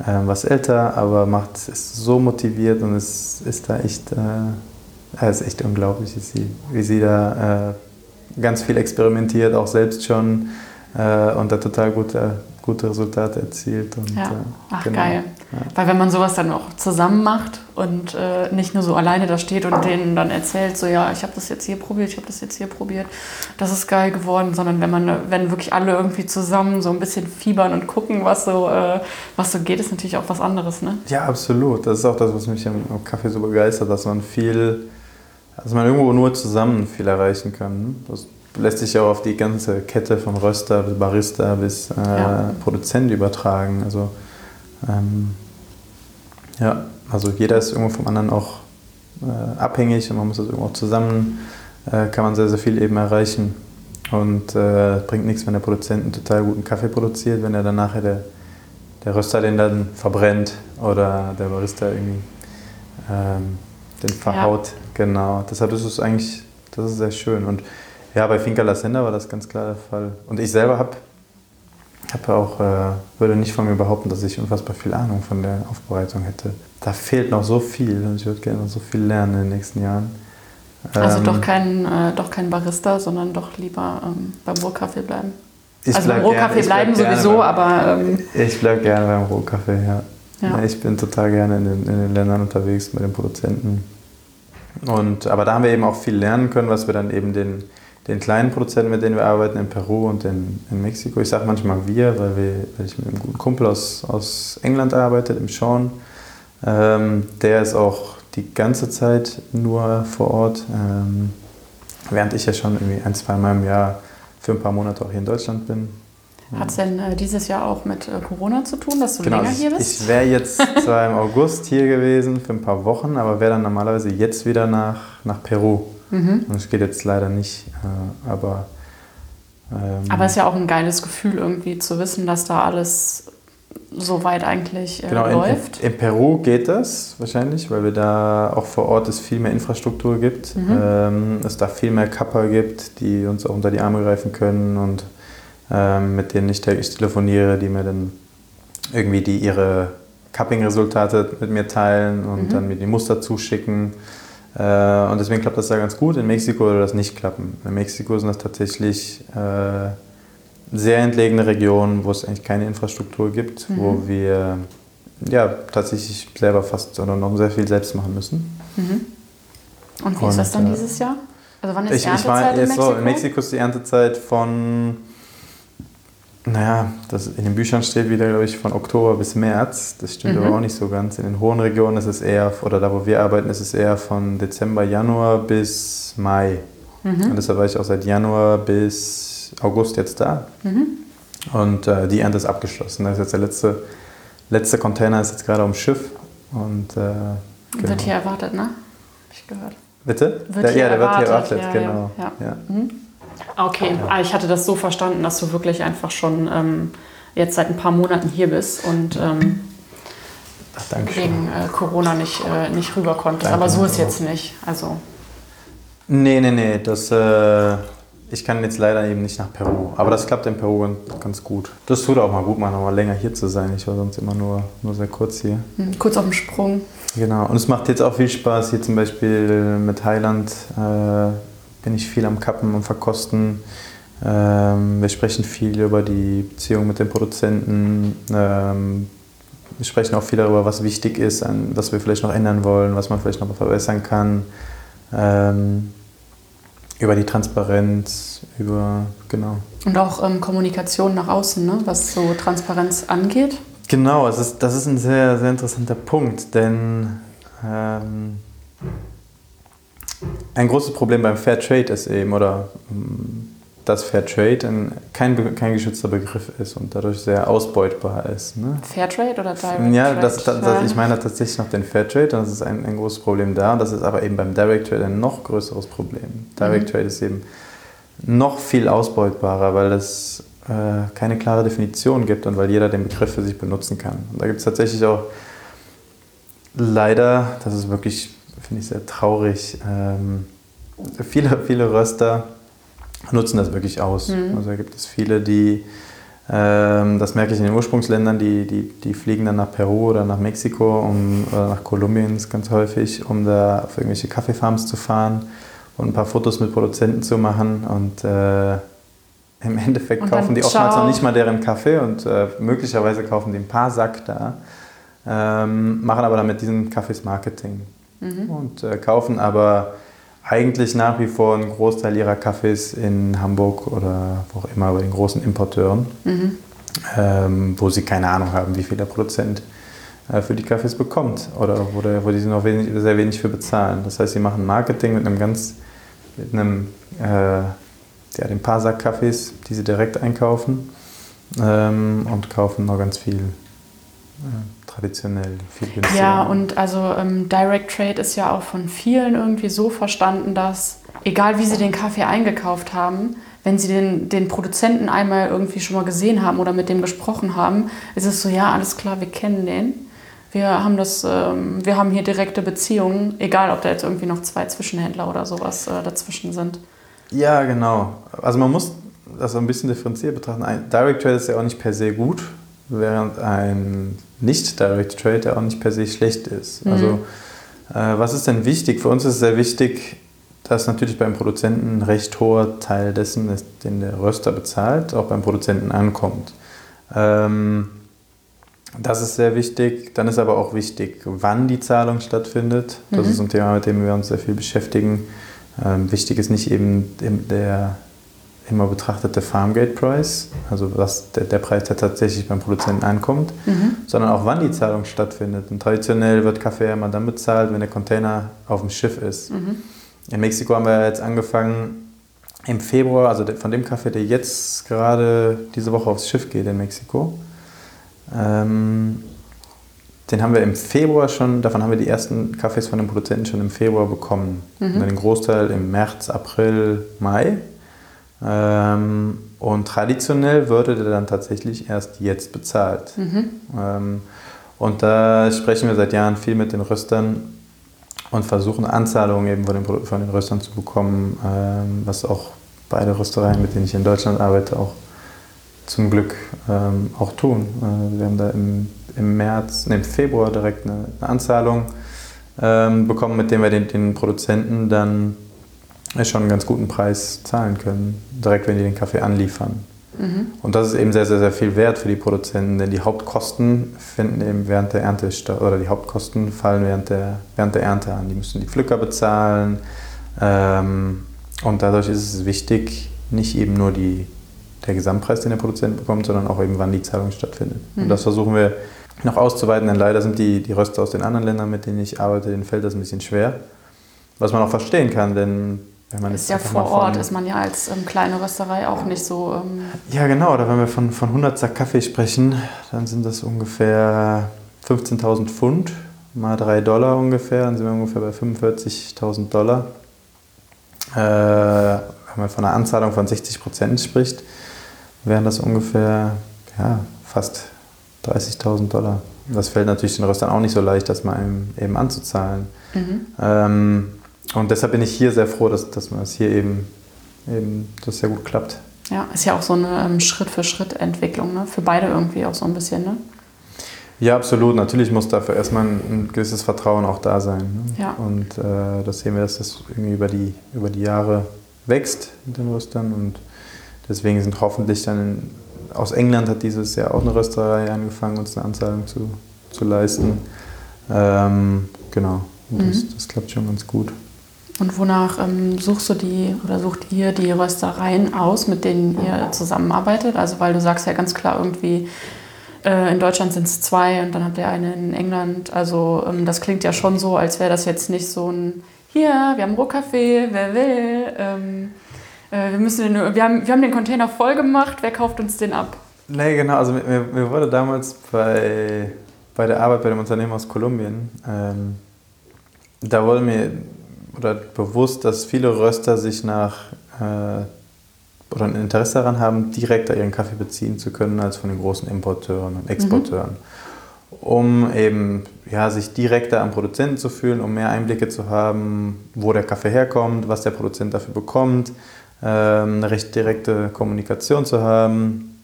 äh, was älter, aber macht, ist so motiviert und es ist da echt, äh, ist echt unglaublich, wie sie, wie sie da äh, ganz viel experimentiert, auch selbst schon äh, und da total gute gute Resultate erzielt. Und, Ja, äh, ach genau. geil. Weil wenn man sowas dann auch zusammen macht und äh, nicht nur so alleine da steht und denen dann erzählt, so ja, ich habe das jetzt hier probiert, ich habe das jetzt hier probiert, das ist geil geworden, sondern wenn man, wenn wirklich alle irgendwie zusammen so ein bisschen fiebern und gucken, was so, äh, was so geht, ist natürlich auch was anderes, ne? Ja, absolut. Das ist auch das, was mich am, am Kaffee so begeistert, dass man viel, dass man irgendwo nur zusammen viel erreichen kann. ne? Das lässt sich ja auch auf die ganze Kette von Röster bis Barista bis äh, Ja. Produzent übertragen. Also ähm, ja, also jeder ist irgendwo vom anderen auch äh, abhängig und man muss das irgendwo auch zusammen, äh, kann man sehr, sehr viel eben erreichen. Und äh, bringt nichts, wenn der Produzent einen total guten Kaffee produziert, wenn er dann nachher der, der Röster den dann verbrennt oder der Barista irgendwie ähm, den verhaut. Genau. Deshalb ist es eigentlich, das ist sehr schön. Und ja, bei Finca La Senda war das ganz klar der Fall. Und ich selber habe hab auch, äh, würde nicht von mir behaupten, dass ich unfassbar viel Ahnung von der Aufbereitung hätte. Da fehlt noch so viel und ich würde gerne noch so viel lernen in den nächsten Jahren. Also Ähm, doch, kein, äh, doch kein Barista, sondern doch lieber ähm, beim Rohkaffee bleiben. ich also beim bleib Rohkaffee bleib bleiben gerne sowieso, beim- aber ähm, Ich bleibe gerne beim Rohkaffee, ja. Ja. Ja, Ich bin total gerne in den, in den Ländern unterwegs mit den Produzenten. Und, aber da haben wir eben auch viel lernen können, was wir dann eben den, den kleinen Produzenten, mit denen wir arbeiten, in Peru und in, in Mexiko, ich sage manchmal wir, weil, wir, weil ich mit einem guten Kumpel aus, aus England arbeite, im Sean. Ähm, der ist auch die ganze Zeit nur vor Ort, ähm, während ich ja schon irgendwie ein, zwei Mal im Jahr für ein paar Monate auch hier in Deutschland bin. hat es denn äh, dieses Jahr auch mit äh, Corona zu tun, dass du Genau, länger hier bist? ich wäre jetzt zwar im August hier gewesen für ein paar Wochen, aber wäre dann normalerweise jetzt wieder nach, nach Peru. Mhm. Und es geht jetzt leider nicht, äh, aber. Ähm, Aber es ist ja auch ein geiles Gefühl irgendwie zu wissen, dass da alles so weit eigentlich äh, genau, in, läuft. in, in Peru geht das wahrscheinlich, weil wir da auch vor Ort es viel mehr Infrastruktur gibt. Mhm. Ähm, es da viel mehr Kapper gibt, die uns auch unter die Arme greifen können und ähm, mit denen ich täglich telefoniere, die mir dann irgendwie die ihre Cupping-Resultate mit mir teilen und Mhm. dann mir die Muster zuschicken. Äh, und deswegen klappt das da ganz gut. In Mexiko würde das nicht klappen. In Mexiko sind das tatsächlich äh, sehr entlegene Regionen, wo es eigentlich keine Infrastruktur gibt, Mhm. wo wir ja, tatsächlich selber fast oder noch sehr viel selbst machen müssen. Mhm. Und wie ist das Und, dann äh, dieses Jahr? Also wann ist Ich, ich Erntezeit war in Mexiko? so, in Mexiko ist die Erntezeit von, naja, das in den Büchern steht wieder, glaube ich, von Oktober bis März. Das stimmt Mhm. aber auch nicht so ganz. In den hohen Regionen ist es eher, oder da wo wir arbeiten, ist es eher von Dezember, Januar bis Mai. Und Mhm. deshalb war ich auch seit Januar bis August jetzt da. Mhm. Und äh, die Ernte ist abgeschlossen. Da ist jetzt der letzte, letzte Container ist jetzt gerade am Schiff. Und, äh, genau. Wird hier erwartet, ne? Hab ich gehört. Bitte? Wird der, ja, der wird hier erwartet, erwartet, ja, genau. ja, Ja. Mhm. Okay, ah, ich hatte das so verstanden, dass du wirklich einfach schon ähm, jetzt seit ein paar Monaten hier bist und ähm, Ach, danke schön. wegen äh, Corona nicht, äh, nicht rüber konntest. Danke, Aber so ist jetzt nicht. Also, Nee, nee, nee. Das, äh, ich kann jetzt leider eben nicht nach Peru. Aber das klappt in Peru ganz, gut. Das tut auch mal gut, mal noch mal länger hier zu sein. Ich war sonst immer nur, nur sehr kurz hier. hm, kurz auf dem Sprung. Genau. Und es macht jetzt auch viel Spaß. Hier zum Beispiel mit Highland äh, bin ich viel am Kappen und Verkosten. Ähm, wir sprechen viel über die Beziehung mit den Produzenten. Ähm, wir sprechen auch viel darüber, was wichtig ist, an, was wir vielleicht noch ändern wollen, was man vielleicht noch verbessern kann. Ähm, über die Transparenz, über, genau. Und auch ähm, Kommunikation nach außen, ne? was so Transparenz angeht. Genau, es ist, das ist ein sehr, sehr interessanter Punkt, denn ähm, ein großes Problem beim Fair Trade ist eben, oder ähm, dass Fair Trade ein, kein, kein geschützter Begriff ist und dadurch sehr ausbeutbar ist. Ne? Fairtrade oder Direct Ja, Trade? das, das, das, ich meine tatsächlich noch den Fair Trade, das ist ein, ein großes Problem da. Das ist aber eben beim Direct Trade ein noch größeres Problem. Direct Mhm. Trade ist eben noch viel ausbeutbarer, weil es äh, keine klare Definition gibt und weil jeder den Begriff für sich benutzen kann. Und da gibt es tatsächlich auch leider, das ist wirklich, finde ich sehr traurig, ähm, viele, viele Röster nutzen das wirklich aus. Mhm. Also da gibt es viele, die, ähm, das merke ich in den Ursprungsländern, die, die, die fliegen dann nach Peru oder nach Mexiko um, oder nach Kolumbien ganz häufig, um da auf irgendwelche Kaffeefarms zu fahren und ein paar Fotos mit Produzenten zu machen. Und äh, im Endeffekt Und kaufen die oftmals noch nicht mal deren Kaffee und äh, möglicherweise kaufen die ein paar Sack da, ähm, machen aber dann mit diesen Kaffees Marketing Mhm. und äh, kaufen aber eigentlich nach wie vor einen Großteil ihrer Kaffees in Hamburg oder wo auch immer bei den großen Importeuren, Mhm. ähm, wo sie keine Ahnung haben, wie viel der Produzent äh, für die Kaffees bekommt oder wo, der, wo die noch wenig, sehr wenig für bezahlen. Das heißt, sie machen Marketing mit einem ganz, mit einem, äh, ja, den paar Sack Kaffees, die sie direkt einkaufen ähm, und kaufen noch ganz viel äh, traditionell, viel günstiger. Ja, und also ähm, Direct Trade ist ja auch von vielen irgendwie so verstanden, dass egal wie sie den Kaffee eingekauft haben, wenn sie den, den Produzenten einmal irgendwie schon mal gesehen haben oder mit dem gesprochen haben, ist es so, ja, alles klar, wir kennen den. Wir haben das, ähm, wir haben hier direkte Beziehungen, egal ob da jetzt irgendwie noch zwei Zwischenhändler oder sowas äh, dazwischen sind. Ja, genau. Also man muss das so ein bisschen differenziert betrachten. Ein Direct Trade ist ja auch nicht per se gut, während ein Nicht-Direct Trade ja auch nicht per se schlecht ist. Mhm. Also äh, was ist denn wichtig? Für uns ist es sehr wichtig, dass natürlich beim Produzenten ein recht hoher Teil dessen, ist, den der Röster bezahlt, auch beim Produzenten ankommt. Ähm, das ist sehr wichtig. Dann ist aber auch wichtig, wann die Zahlung stattfindet. Das Mhm. ist ein Thema, mit dem wir uns sehr viel beschäftigen. Ähm, wichtig ist nicht eben der immer betrachtete Farmgate Price, also was der, der Preis, der tatsächlich beim Produzenten ankommt, Mhm. sondern auch wann die Zahlung stattfindet. Und traditionell wird Kaffee ja immer dann bezahlt, wenn der Container auf dem Schiff ist. Mhm. In Mexiko haben wir jetzt angefangen im Februar, also der- von dem Kaffee, der jetzt gerade diese Woche aufs Schiff geht in Mexiko. Ähm, den haben wir im Februar schon, davon haben wir die ersten Kaffees von den Produzenten schon im Februar bekommen. Mhm. Und dann den Großteil im März, April, Mai. Ähm, und traditionell würde der dann tatsächlich erst jetzt bezahlt. Mhm. Ähm, und da sprechen wir seit Jahren viel mit den Röstern und versuchen Anzahlungen eben von den, von den Röstern zu bekommen, ähm, was auch beide Röstereien, mit denen ich in Deutschland arbeite, auch zum Glück ähm, auch tun. Äh, wir haben da im, im März, nee, im Februar direkt eine, eine Anzahlung ähm, bekommen, mit der wir den, den Produzenten dann schon einen ganz guten Preis zahlen können, direkt wenn die den Kaffee anliefern. Mhm. Und das ist eben sehr, sehr, sehr viel wert für die Produzenten, denn die Hauptkosten finden eben während der Ernte statt, oder die Hauptkosten fallen während der, während der Ernte an. Die müssen die Pflücker bezahlen. Ähm, und dadurch ist es wichtig, nicht eben nur die, der Gesamtpreis, den der Produzent bekommt, sondern auch eben, wann die Zahlung stattfindet. Mhm. Und das versuchen wir noch auszuweiten, denn leider sind die, die Röster aus den anderen Ländern, mit denen ich arbeite, denen fällt das ein bisschen schwer. Was man auch verstehen kann, denn wenn man Ist jetzt ja vor Ort, ist man ja als ähm, kleine Rösterei auch nicht so. Ähm, Ja, genau. Oder wenn wir von, von 100 Sack Kaffee sprechen, dann sind das ungefähr 15.000 Pfund mal 3 Dollar ungefähr. Dann sind wir ungefähr bei 45.000 Dollar. Äh, wenn man von einer Anzahlung von 60 Prozent spricht, wären das ungefähr ja, fast 30.000 Dollar. Das fällt natürlich den Röstern auch nicht so leicht, das mal eben, eben anzuzahlen. mhm. Ähm, und deshalb bin ich hier sehr froh, dass, dass man das hier eben, eben das sehr gut klappt. Ja, ist ja auch so eine ähm, Schritt-für-Schritt-Entwicklung, ne? Für beide irgendwie auch so ein bisschen, ne? Ja, absolut. Natürlich muss dafür erstmal ein, gewisses Vertrauen auch da sein. Ne? Ja. Und äh, das sehen wir, dass das irgendwie über die, über die Jahre wächst mit den Röstern. Und deswegen sind hoffentlich dann, aus England hat dieses Jahr auch eine Rösterei angefangen, uns eine Anzahlung zu, zu leisten. Ähm, genau, Und das, Mhm. das klappt schon ganz gut. Und wonach ähm, suchst du die oder sucht ihr die Röstereien aus, mit denen ihr zusammenarbeitet? Also weil du sagst ja ganz klar irgendwie, äh, in Deutschland sind es zwei und dann habt ihr eine in England. Also ähm, das klingt ja schon so, als wäre das jetzt nicht so ein, hier, wir haben Rohkaffee, wer will. Ähm, äh, wir, müssen den, wir, haben, wir haben den Container voll gemacht, wer kauft uns den ab? Nee, genau. Also mir, mir wurde damals bei, bei der Arbeit bei dem Unternehmen aus Kolumbien, ähm, da wurde mir oder bewusst, dass viele Röster sich nach äh, oder ein Interesse daran haben, direkter ihren Kaffee beziehen zu können als von den großen Importeuren und Exporteuren. Um eben ja, sich direkter am Produzenten zu fühlen, um mehr Einblicke zu haben, wo der Kaffee herkommt, was der Produzent dafür bekommt, ähm, eine recht direkte Kommunikation zu haben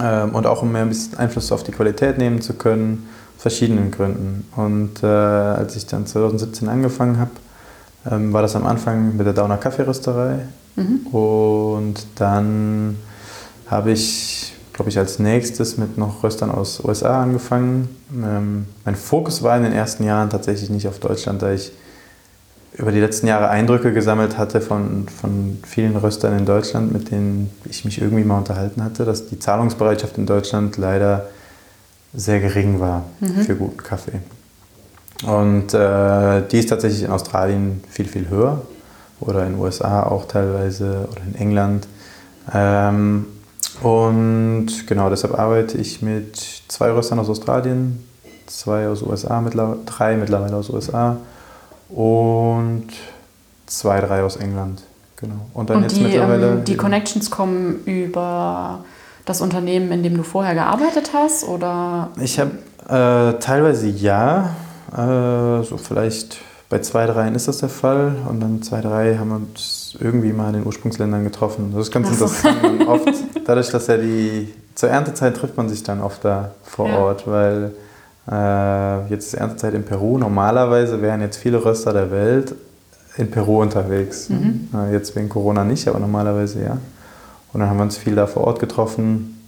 ähm, und auch um mehr ein bisschen Einfluss auf die Qualität nehmen zu können, aus verschiedenen Gründen. Und äh, als ich dann 2017 angefangen habe, ähm, war das am Anfang mit der Dauner Kaffeerösterei Mhm. und dann habe ich, glaube ich, als nächstes mit noch Röstern aus USA angefangen. Ähm, mein Fokus war in den ersten Jahren tatsächlich nicht auf Deutschland, da ich über die letzten Jahre Eindrücke gesammelt hatte von, von vielen Röstern in Deutschland, mit denen ich mich irgendwie mal unterhalten hatte, dass die Zahlungsbereitschaft in Deutschland leider sehr gering war mhm. für guten Kaffee. Und äh, die ist tatsächlich in Australien viel, viel höher oder in den USA auch teilweise oder in England. Ähm, und genau deshalb arbeite ich mit zwei Röstern aus Australien, zwei aus USA, drei mittlerweile aus USA und zwei, drei aus England. Genau. Und dann und jetzt die, mittlerweile. Ähm, die Connections kommen über das Unternehmen, in dem du vorher gearbeitet hast? Oder? Ich habe äh, teilweise ja. Äh, so vielleicht bei zwei, dreien ist das der Fall. Und dann zwei, drei haben wir uns irgendwie mal in den Ursprungsländern getroffen. Das ist ganz so. interessant. oft, dadurch, dass ja die. Zur Erntezeit trifft man sich dann oft da vor ja. Ort, weil äh, jetzt ist Erntezeit in Peru. Normalerweise wären jetzt viele Röster der Welt in Peru unterwegs. Mhm. Äh, jetzt wegen Corona nicht, aber normalerweise ja. Und dann haben wir uns viel da vor Ort getroffen.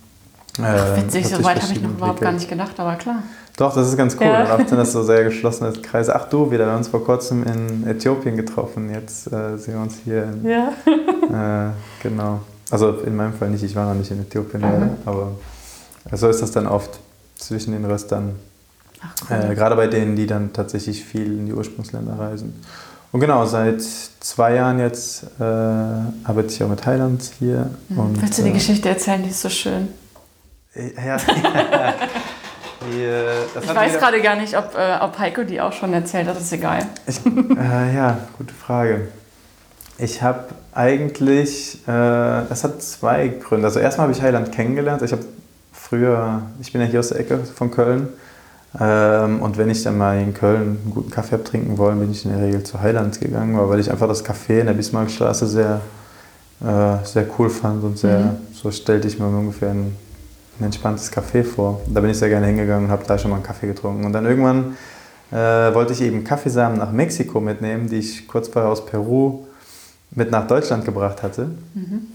Ach, witzig, so weit habe ich noch überhaupt gar nicht gedacht, aber klar. Doch, das ist ganz cool. Ja. Und oft sind das so sehr geschlossene Kreise. Ach du, wir haben uns vor kurzem in Äthiopien getroffen. Jetzt äh, sehen wir uns hier. In, ja. äh, genau. Also in meinem Fall nicht, ich war noch nicht in Äthiopien, mhm. aber so ist das dann oft zwischen den Röstern. Ach, cool. äh, gerade bei denen, die dann tatsächlich viel in die Ursprungsländer reisen. Und genau, seit zwei Jahren jetzt äh, arbeite ich auch mit Highland hier. Mhm. Und, Willst du die äh, Geschichte erzählen? Die ist so schön. Ja, die, äh, ich weiß gerade gar nicht, ob, äh, ob Heiko die auch schon erzählt hat, ist egal. Ich, äh, ja, gute Frage. Ich habe eigentlich, äh, das hat zwei Gründe. Also erstmal habe ich Highland kennengelernt. Ich habe früher, ich bin ja hier aus der Ecke von Köln ähm, und wenn ich dann mal in Köln einen guten Kaffee habe trinken wollen, bin ich in der Regel zu Highlands gegangen, weil ich einfach das Café in der Bismarckstraße sehr, äh, sehr cool fand und sehr, mhm. so stellte ich mir ungefähr ein, ein entspanntes Café vor. Da bin ich sehr gerne hingegangen und habe da schon mal einen Kaffee getrunken. Und dann irgendwann äh, wollte ich eben Kaffeesamen nach Mexiko mitnehmen, die ich kurz vorher aus Peru mit nach Deutschland gebracht hatte. Mhm.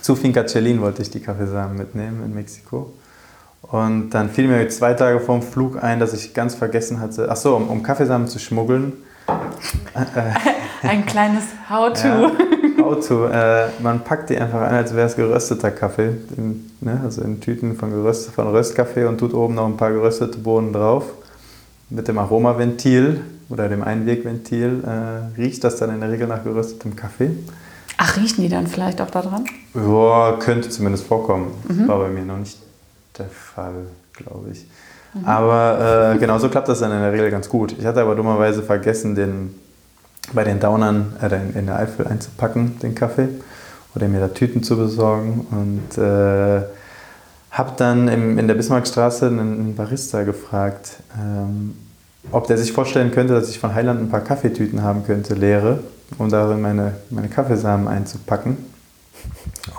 Zu Finca Celin wollte ich die Kaffeesamen mitnehmen in Mexiko. Und dann fiel mir zwei Tage vor dem Flug ein, dass ich ganz vergessen hatte, ach so, um, um Kaffeesamen zu schmuggeln. Ein kleines How-To. Ja, How-To. Äh, man packt die einfach ein, als wäre es gerösteter Kaffee. In, ne, also in Tüten von, Geröst, von Röstkaffee und tut oben noch ein paar geröstete Bohnen drauf. Mit dem Aromaventil oder dem Einwegventil äh, riecht das dann in der Regel nach geröstetem Kaffee. Ach, riechen die dann vielleicht auch da dran? Ja, könnte zumindest vorkommen. Mhm. War bei mir noch nicht der Fall, glaube ich. Mhm. Aber äh, genau so klappt das dann in der Regel ganz gut. Ich hatte aber dummerweise vergessen, den bei den Downern äh, in, der Eifel einzupacken, den Kaffee, oder mir da Tüten zu besorgen. Und äh, habe dann im, in der Bismarckstraße einen Barista gefragt, ähm, ob der sich vorstellen könnte, dass ich von Heiland ein paar Kaffeetüten haben könnte, leere, um darin meine, meine Kaffeesamen einzupacken.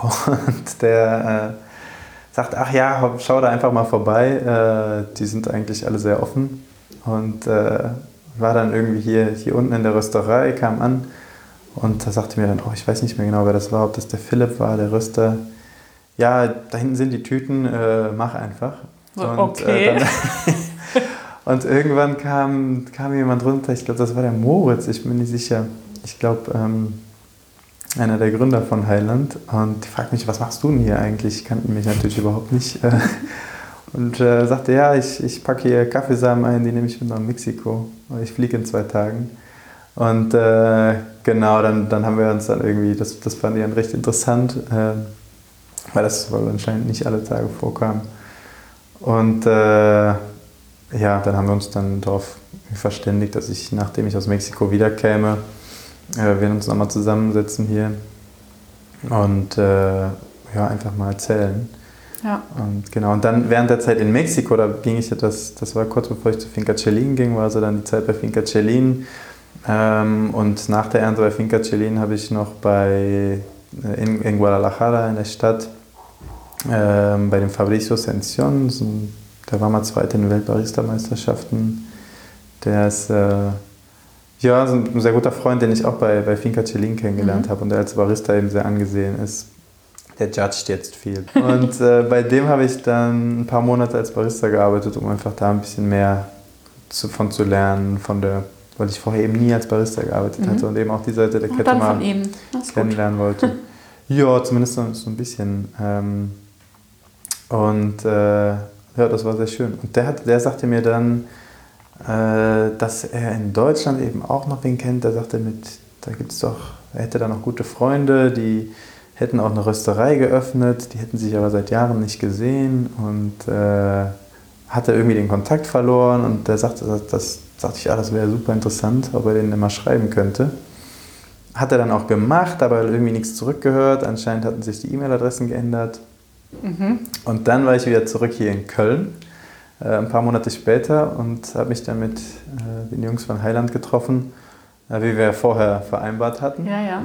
Und der äh, sagt, ach ja, schau da einfach mal vorbei. Äh, die sind eigentlich alle sehr offen. Und äh, war dann irgendwie hier, hier unten in der Rösterei, kam an und da sagte mir dann, oh, ich weiß nicht mehr genau, wer das war, ob das der Philipp war, der Röster. Ja, da hinten sind die Tüten, äh, mach einfach. Und, äh, okay. Dann, und irgendwann kam, kam jemand runter, ich glaube, das war der Moritz, ich bin nicht sicher. Ich glaube, ähm, einer der Gründer von Highland. Und die fragt mich, was machst du denn hier eigentlich? Ich kannte mich natürlich überhaupt nicht. Äh, und äh, sagte, ja, ich, ich packe hier Kaffeesamen ein, die nehme ich mit nach Mexiko. Ich fliege in zwei Tagen. Und äh, genau, dann, dann haben wir uns dann irgendwie, das, das fand ich dann recht interessant, äh, weil das wohl anscheinend nicht alle Tage vorkam. Und äh, ja, dann haben wir uns dann darauf verständigt, dass ich, nachdem ich aus Mexiko wiederkäme, äh, wir uns nochmal zusammensetzen hier und äh, ja, einfach mal erzählen. Ja. Und genau, und dann während der Zeit in Mexiko, da ging ich etwas, das war kurz bevor ich zu Finca Celin ging, war also dann die Zeit bei Finca Celin. Ähm, und nach der Ernte bei Finca Celin habe ich noch bei, äh, in, in Guadalajara, in der Stadt, ähm, bei dem Fabricio Sension, der war mal Zweiter in den Weltbarista-Meisterschaften. Der ist äh, ja, ist ein sehr guter Freund, den ich auch bei, bei Finca Celin kennengelernt mhm. habe und der als Barista eben sehr angesehen ist. Der judgt jetzt viel. Und äh, bei dem habe ich dann ein paar Monate als Barista gearbeitet, um einfach da ein bisschen mehr zu, von zu lernen, von der, weil ich vorher eben nie als Barista gearbeitet mhm. hatte und eben auch die Seite der Kette mal kennenlernen wollte. ja, zumindest so, so, ein bisschen. Ähm, und äh, ja, das war sehr schön. Und der, hat, der sagte mir dann, äh, dass er in Deutschland eben auch noch wen kennt. Der sagte mit, da gibt es doch, er hätte da noch gute Freunde, die hätten auch eine Rösterei geöffnet, die hätten sich aber seit Jahren nicht gesehen und äh, hatte irgendwie den Kontakt verloren und der sagte, das, das sagte ich, ja, das wäre super interessant, ob er den immer schreiben könnte. Hat er dann auch gemacht, aber irgendwie nichts zurückgehört. Anscheinend hatten sich die E-Mail-Adressen geändert. Mhm. Und dann war ich wieder zurück hier in Köln, äh, ein paar Monate später, und habe mich dann mit äh, den Jungs von Heiland getroffen, äh, wie wir vorher vereinbart hatten. Ja, ja.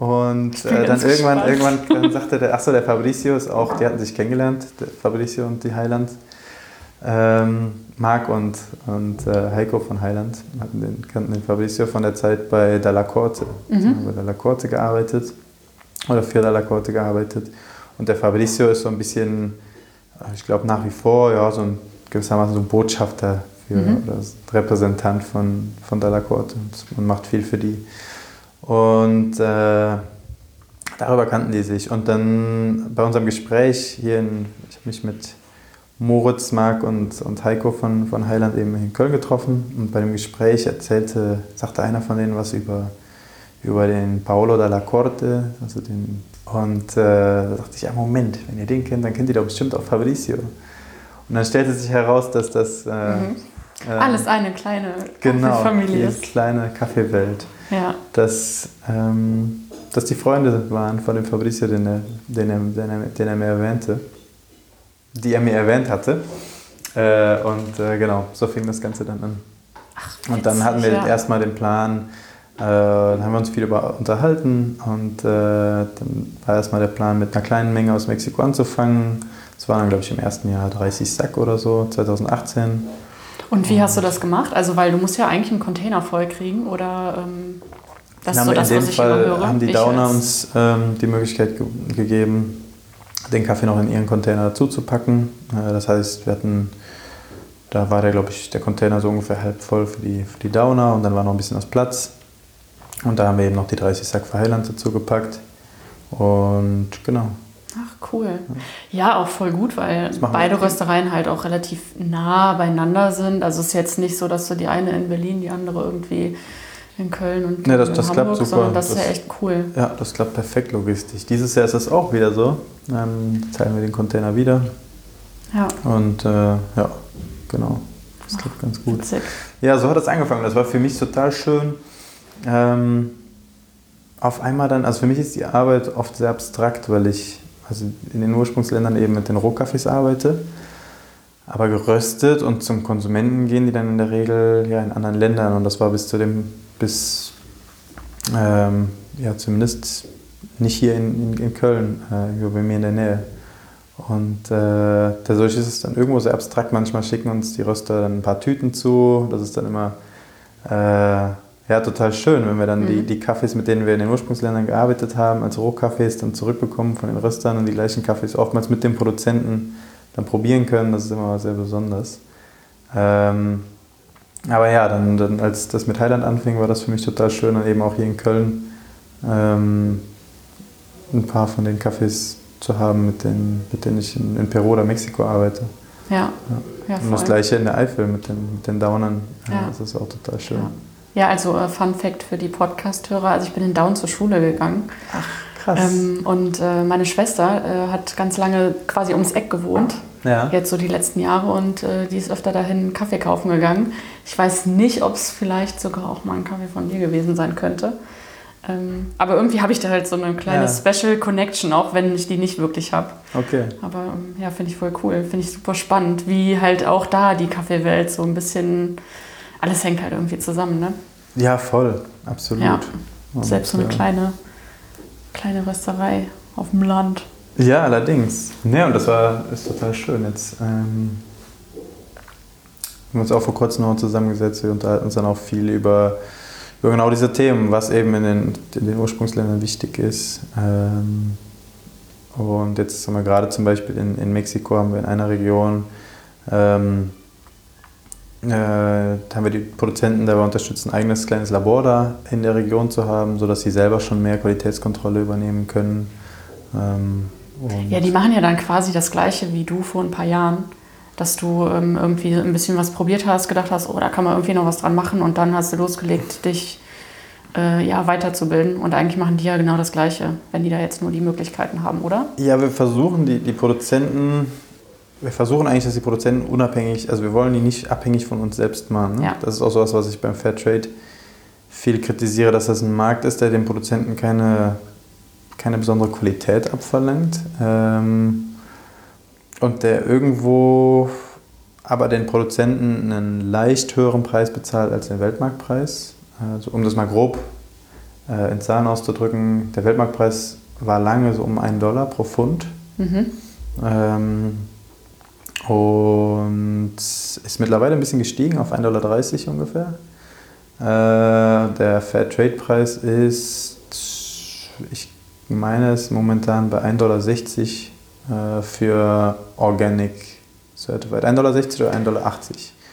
Und äh, dann irgendwann, irgendwann dann sagte der, achso, der Fabricio ist auch, die hatten sich kennengelernt, der Fabricio und die Heiland. Ähm, Marc und, und äh, Heiko von Heiland hatten den, kannten den Fabricio von der Zeit bei Dalla Corte. Mhm. haben bei Dalla Corte gearbeitet oder für Dalla Corte gearbeitet. Und der Fabricio ist so ein bisschen, äh, ich glaube nach wie vor, ja, so ein gewissermaßen so ein Botschafter für, mhm. oder Repräsentant von, von Dalla Corte. Und macht viel für die. Und äh, darüber kannten die sich. Und dann bei unserem Gespräch hier in, ich habe mich mit Moritz, Marc und, und Heiko von, von Heiland eben in Köln getroffen. Und bei dem Gespräch erzählte, sagte einer von denen was über, über den Paolo dalla Corte. Also den, und äh, da dachte ich, ja Moment, wenn ihr den kennt, dann kennt ihr doch bestimmt auch Fabrizio. Und dann stellte sich heraus, dass das... Äh, mhm. äh, Alles eine kleine genau, Familie ist. kleine Kaffeewelt. Ja. Dass, ähm, dass die Freunde waren von dem Fabrizio, den er, den er, den er, den er mir erwähnte die er mir erwähnt hatte. Äh, und äh, genau, so fing das Ganze dann an. Ach, und dann hatten wir ja. erstmal den Plan, äh, dann haben wir uns viel über unterhalten und äh, dann war erstmal der Plan, mit einer kleinen Menge aus Mexiko anzufangen. Das waren dann, glaube ich, im ersten Jahr 30 Sack oder so, 2018. Und wie hast du das gemacht? Also, weil du musst ja eigentlich einen Container voll kriegen oder ähm, das ist so das, in dem Fall haben die Downer uns ähm, die Möglichkeit ge gegeben, den Kaffee noch in ihren Container dazu zu packen. Äh, das heißt, wir hatten, da war der, glaube ich, der Container so ungefähr halb voll für die, für die Downer und dann war noch ein bisschen was Platz. Und da haben wir eben noch die 30 Sack für Heiland dazu gepackt. Und genau. Cool. Ja, auch voll gut, weil beide Röstereien halt auch relativ nah beieinander sind. Also es ist jetzt nicht so, dass du die eine in Berlin, die andere irgendwie in Köln und ja, das, in das Hamburg, klappt super. sondern das, das ist ja echt cool. Ja, das klappt perfekt logistisch. Dieses Jahr ist das auch wieder so. Ähm, teilen wir den Container wieder. Ja. Und äh, ja, genau. Das klappt Ach, ganz gut. Witzig. Ja, so hat es angefangen. Das war für mich total schön. Ähm, auf einmal dann, also für mich ist die Arbeit oft sehr abstrakt, weil ich also in den Ursprungsländern eben mit den Rohkaffees arbeite. Aber geröstet und zum Konsumenten gehen die dann in der Regel ja in anderen Ländern. Und das war bis zu dem bis ähm, ja, zumindest nicht hier in, in, in Köln, äh, bei mir in der Nähe. Und äh, dadurch ist es dann irgendwo sehr abstrakt. Manchmal schicken uns die Röster dann ein paar Tüten zu. Das ist dann immer äh, ja, total schön, wenn wir dann mhm. die, die Kaffees, mit denen wir in den Ursprungsländern gearbeitet haben, als Rohkaffees dann zurückbekommen von den Röstern und die gleichen Kaffees oftmals mit dem Produzenten dann probieren können. Das ist immer sehr besonders. Ähm, aber ja, dann, dann als das mit Highland anfing, war das für mich total schön, dann eben auch hier in Köln ähm, ein paar von den Cafés zu haben, mit denen, mit denen ich in, in Peru oder Mexiko arbeite. Ja. ja. ja Und das gleiche in der Eifel mit den, mit den Downern. Ja. Das ist auch total schön. Ja. Also äh, Fun Fact für die Podcast-Hörer. Also ich bin in Down zur Schule gegangen. Ach, krass. Ähm, und äh, meine Schwester äh, hat ganz lange quasi ums Eck gewohnt ja. Jetzt so die letzten Jahre und äh, die ist öfter dahin Kaffee kaufen gegangen. Ich weiß nicht, ob es vielleicht sogar auch mal ein Kaffee von dir gewesen sein könnte. Ähm, aber irgendwie habe ich da halt so eine kleine ja. Special Connection, auch wenn ich die nicht wirklich habe. Okay. Aber ähm, ja, finde ich voll cool. Finde ich super spannend, wie halt auch da die Kaffeewelt so ein bisschen, alles hängt halt irgendwie zusammen, ne? Ja, voll. Absolut. Ja. Selbst so eine kleine, kleine Rösterei auf dem Land. Ja, allerdings. Ja, und das war ist total schön. Jetzt ähm, wir haben uns auch vor kurzem noch zusammengesetzt. Wir unterhalten uns dann auch viel über, über genau diese Themen, was eben in den, in den Ursprungsländern wichtig ist. Ähm, Und jetzt haben wir gerade zum Beispiel in, in Mexiko haben wir in einer Region ähm, äh, haben wir die Produzenten dabei unterstützt, ein eigenes kleines Labor da in der Region zu haben, sodass sie selber schon mehr Qualitätskontrolle übernehmen können. Ähm, ja, die machen ja dann quasi das Gleiche wie du vor ein paar Jahren, dass du ähm, irgendwie ein bisschen was probiert hast, gedacht hast, oh, da kann man irgendwie noch was dran machen und dann hast du losgelegt, dich äh, ja, weiterzubilden. Und eigentlich machen die ja genau das Gleiche, wenn die da jetzt nur die Möglichkeiten haben, oder? Ja, wir versuchen die, die Produzenten wir versuchen eigentlich, dass die Produzenten unabhängig, also wir wollen die nicht abhängig von uns selbst machen. Ne? Ja. Das ist auch so was, was ich beim Fairtrade viel kritisiere, dass das ein Markt ist, der den Produzenten keine, keine besondere Qualität abverlangt ähm, und der irgendwo aber den Produzenten einen leicht höheren Preis bezahlt als den Weltmarktpreis. Also um das mal grob äh, in Zahlen auszudrücken, der Weltmarktpreis war lange so um einen Dollar pro Pfund. Mhm. Ähm, und ist mittlerweile ein bisschen gestiegen auf 1,30 Dollar ungefähr. Äh, der Fairtrade-Preis ist, ich meine es momentan bei 1,60 Dollar äh, für Organic Certified. 1,60 Dollar oder 1,80 Dollar.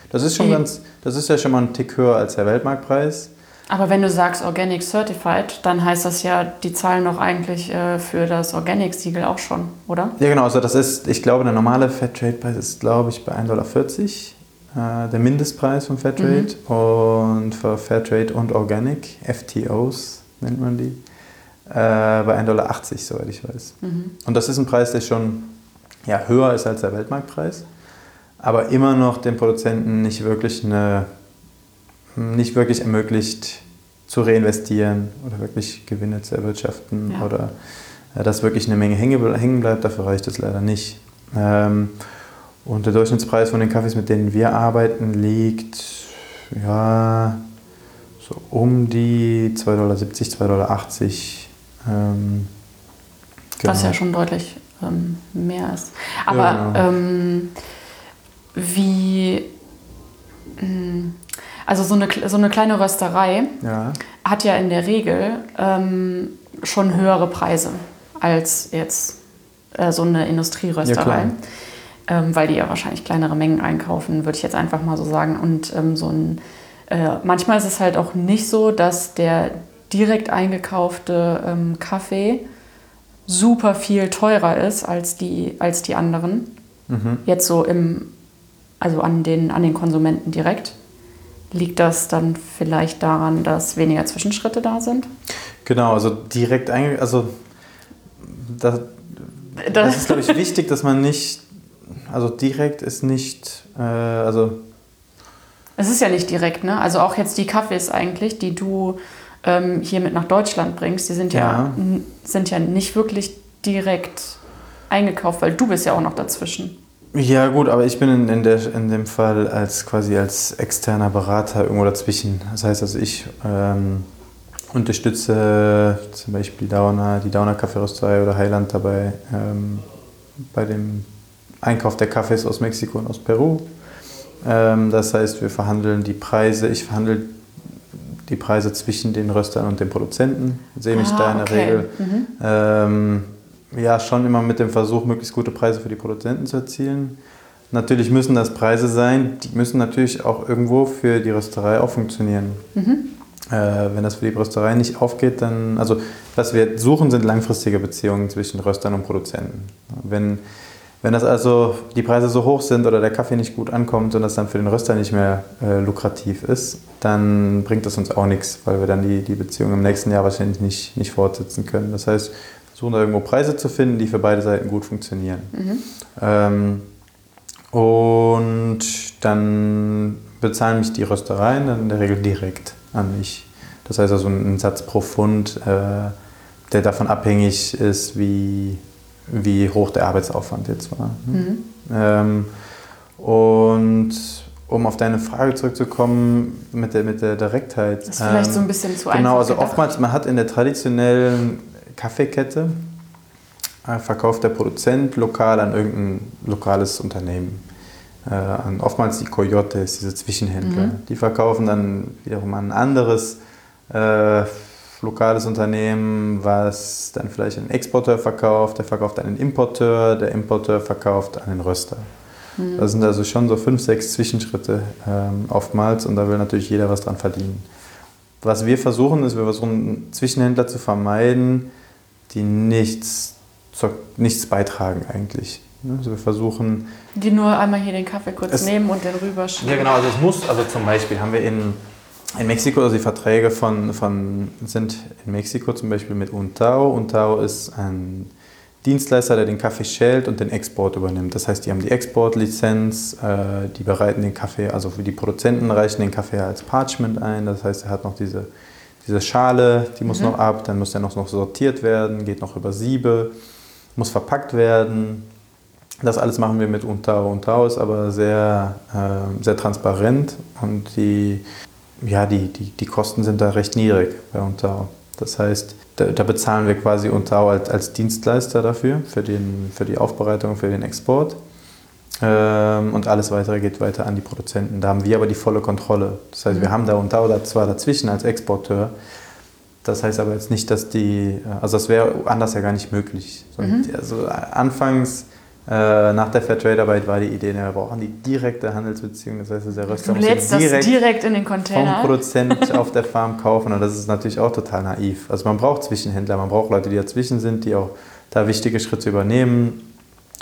Das ist schon ganz, das ist ja schon mal ein Tick höher als der Weltmarktpreis. Aber wenn du sagst Organic Certified, dann heißt das ja, die zahlen doch eigentlich äh, für das Organic-Siegel auch schon, oder? Ja, genau. Also das ist, ich glaube, der normale Fairtrade-Preis ist, glaube ich, bei 1,40 Dollar. Äh, der Mindestpreis von Fairtrade. Mhm. Und für Fairtrade und Organic, FTOs nennt man die, äh, bei 1,80 Dollar, soweit ich weiß. Mhm. Und das ist ein Preis, der schon ja, höher ist als der Weltmarktpreis, aber immer noch dem Produzenten nicht wirklich eine nicht wirklich ermöglicht zu reinvestieren oder wirklich Gewinne zu erwirtschaften ja. oder äh, dass wirklich eine Menge hängen bleibt, dafür reicht es leider nicht. Ähm, und der Durchschnittspreis von den Kaffees, mit denen wir arbeiten, liegt ja so um die 2,70 Dollar, 2,80 Dollar. Ähm, genau. Was ja schon deutlich ähm, mehr ist. Aber ja, genau. ähm, wie. Mh, hm, also so eine, so eine kleine Rösterei ja. hat ja in der Regel ähm, schon höhere Preise als jetzt äh, so eine Industrierösterei. Ja, ähm, weil die ja wahrscheinlich kleinere Mengen einkaufen, würde ich jetzt einfach mal so sagen. Und ähm, so ein, äh, manchmal ist es halt auch nicht so, dass der direkt eingekaufte ähm, Kaffee super viel teurer ist als die, als die anderen. Mhm. Jetzt so im, also an den, an den Konsumenten direkt. Liegt das dann vielleicht daran, dass weniger Zwischenschritte da sind? Genau, also direkt einge... Also das, das ist, glaube ich, wichtig, dass man nicht... Also direkt ist nicht... Äh, also es ist ja nicht direkt, ne? Also auch jetzt die Kaffees eigentlich, die du ähm, hier mit nach Deutschland bringst, die sind ja. ja, sind ja nicht wirklich direkt eingekauft, weil du bist ja auch noch dazwischen. Ja, gut, aber ich bin in, in, der, in dem Fall als quasi als externer Berater irgendwo dazwischen. Das heißt, also ich ähm, unterstütze zum Beispiel Dauna, die Dauna Kaffeerösterei oder Highland dabei ähm, bei dem Einkauf der Kaffees aus Mexiko und aus Peru. Ähm, das heißt, wir verhandeln die Preise, ich verhandle die Preise zwischen den Röstern und den Produzenten, sehe mich ah, da in der okay. Regel. Mhm. Ja schon immer mit dem Versuch, möglichst gute Preise für die Produzenten zu erzielen. Natürlich müssen das Preise sein, die müssen natürlich auch irgendwo für die Rösterei auch funktionieren. Mhm. Äh, wenn das für die Rösterei nicht aufgeht, dann, also was wir suchen, sind langfristige Beziehungen zwischen Röstern und Produzenten. Wenn, wenn das also die Preise so hoch sind oder der Kaffee nicht gut ankommt und das dann für den Röster nicht mehr äh, lukrativ ist, dann bringt das uns auch nichts, weil wir dann die, die Beziehung im nächsten Jahr wahrscheinlich nicht, nicht fortsetzen können. Das heißt, versuchen da irgendwo Preise zu finden, die für beide Seiten gut funktionieren. Mhm. Ähm, und dann bezahlen mich die Röstereien dann in der Regel direkt an mich. Das heißt also ein Satz pro Pfund, äh, der davon abhängig ist, wie, wie hoch der Arbeitsaufwand jetzt war. Mhm. Ähm, und um auf deine Frage zurückzukommen mit der, mit der Direktheit. Das ist vielleicht ähm, so ein bisschen zu einfach. Genau, also oftmals, man hat in der traditionellen Kaffeekette äh, verkauft der Produzent lokal an irgendein lokales Unternehmen. Äh, an oftmals die Coyotes, diese Zwischenhändler. Mhm. Die verkaufen dann wiederum an ein anderes äh, lokales Unternehmen, was dann vielleicht einen Exporteur verkauft, der verkauft an einen Importeur, der Importeur verkauft an den Röster. Mhm. Das sind also schon so fünf, sechs Zwischenschritte ähm, oftmals und da will natürlich jeder was dran verdienen. Was wir versuchen, ist, wir versuchen Zwischenhändler zu vermeiden, die nichts, nichts beitragen eigentlich. Also wir versuchen. Die nur einmal hier den Kaffee kurz nehmen und den rüberschieben. Ja, genau. Also es muss, also zum Beispiel haben wir in, in Mexiko, also die Verträge von, von, sind in Mexiko zum Beispiel mit Untao. Untao ist ein Dienstleister, der den Kaffee schält und den Export übernimmt. Das heißt, die haben die Exportlizenz, äh, die bereiten den Kaffee, also für die Produzenten reichen den Kaffee als Parchment ein. Das heißt, er hat noch diese, diese Schale, die muss mhm. noch ab, dann muss er noch, noch sortiert werden, geht noch über Siebe, muss verpackt werden. Das alles machen wir mit Untao. Untao ist aber sehr, äh, sehr transparent und die, ja, die, die, die Kosten sind da recht niedrig bei Untao. Das heißt, da, da bezahlen wir quasi Untao als, als Dienstleister dafür, für, den, für die Aufbereitung, für den Export. Ähm, und alles weitere geht weiter an die Produzenten. Da haben wir aber die volle Kontrolle. Das heißt, wir mhm. haben da Untao da zwar dazwischen als Exporteur, das heißt aber jetzt nicht, dass die, also das wäre anders ja gar nicht möglich. Mhm. Also anfangs äh, nach der Fairtrade-Arbeit war die Idee, wir brauchen die direkte Handelsbeziehung. Das heißt, der Röster muss direkt, direkt in den Container. vom Produzent auf der Farm kaufen. Und das ist natürlich auch total naiv. Also man braucht Zwischenhändler, man braucht Leute, die dazwischen sind, die auch da wichtige Schritte übernehmen.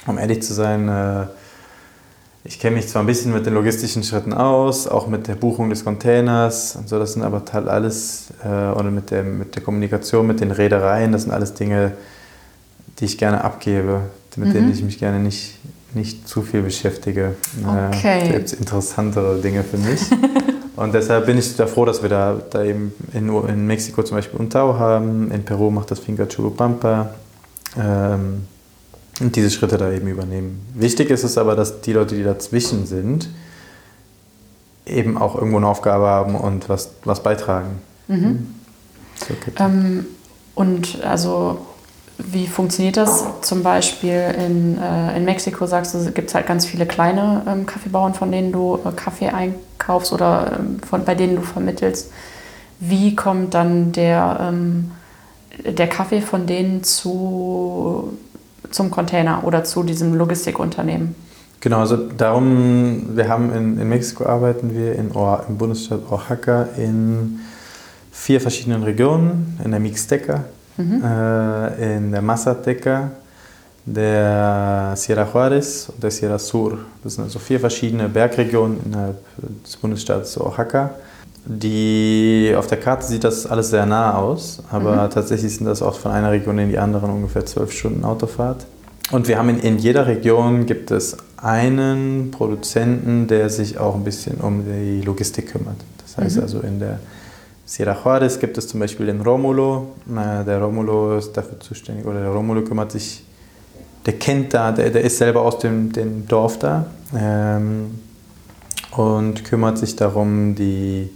Um ehrlich zu sein, äh, ich kenne mich zwar ein bisschen mit den logistischen Schritten aus, auch mit der Buchung des Containers und so, das sind aber alles, äh, oder mit der, mit der Kommunikation mit den Reedereien, das sind alles Dinge, die ich gerne abgebe mit mhm. denen ich mich gerne nicht, nicht zu viel beschäftige. Okay. Da gibt es interessantere Dinge für mich. Und deshalb bin ich da froh, dass wir da, da eben in, in Mexiko zum Beispiel Untao haben, in Peru macht das Finca Churupampa ähm, und diese Schritte da eben übernehmen. Wichtig ist es aber, dass die Leute, die dazwischen sind, eben auch irgendwo eine Aufgabe haben und was, was beitragen. Mhm. Okay. Ähm, und also wie funktioniert das zum Beispiel in, äh, in Mexiko? Sagst du, gibt es halt ganz viele kleine ähm, Kaffeebauern, von denen du äh, Kaffee einkaufst oder ähm, von, bei denen du vermittelst. Wie kommt dann der, ähm, der Kaffee von denen zu, zum Container oder zu diesem Logistikunternehmen? Genau, also darum, wir haben in, in Mexiko arbeiten wir in, im Bundesstaat Oaxaca in vier verschiedenen Regionen, in der Mixteca, mhm. äh, in der Mazateca, der Sierra Juárez und der Sierra Sur. Das sind also vier verschiedene Bergregionen innerhalb des Bundesstaates Oaxaca. Die, auf der Karte sieht das alles sehr nah aus, aber mhm. tatsächlich sind das auch von einer Region in die andere ungefähr zwölf Stunden Autofahrt. Und wir haben in, in jeder Region gibt es einen Produzenten, der sich auch ein bisschen um die Logistik kümmert. Das heißt mhm. also in der Sierra Juárez gibt es zum Beispiel den Romulo. Der Romulo ist dafür zuständig, oder der Romulo kümmert sich, der kennt da, der, der ist selber aus dem, dem Dorf da ähm, und kümmert sich darum, die,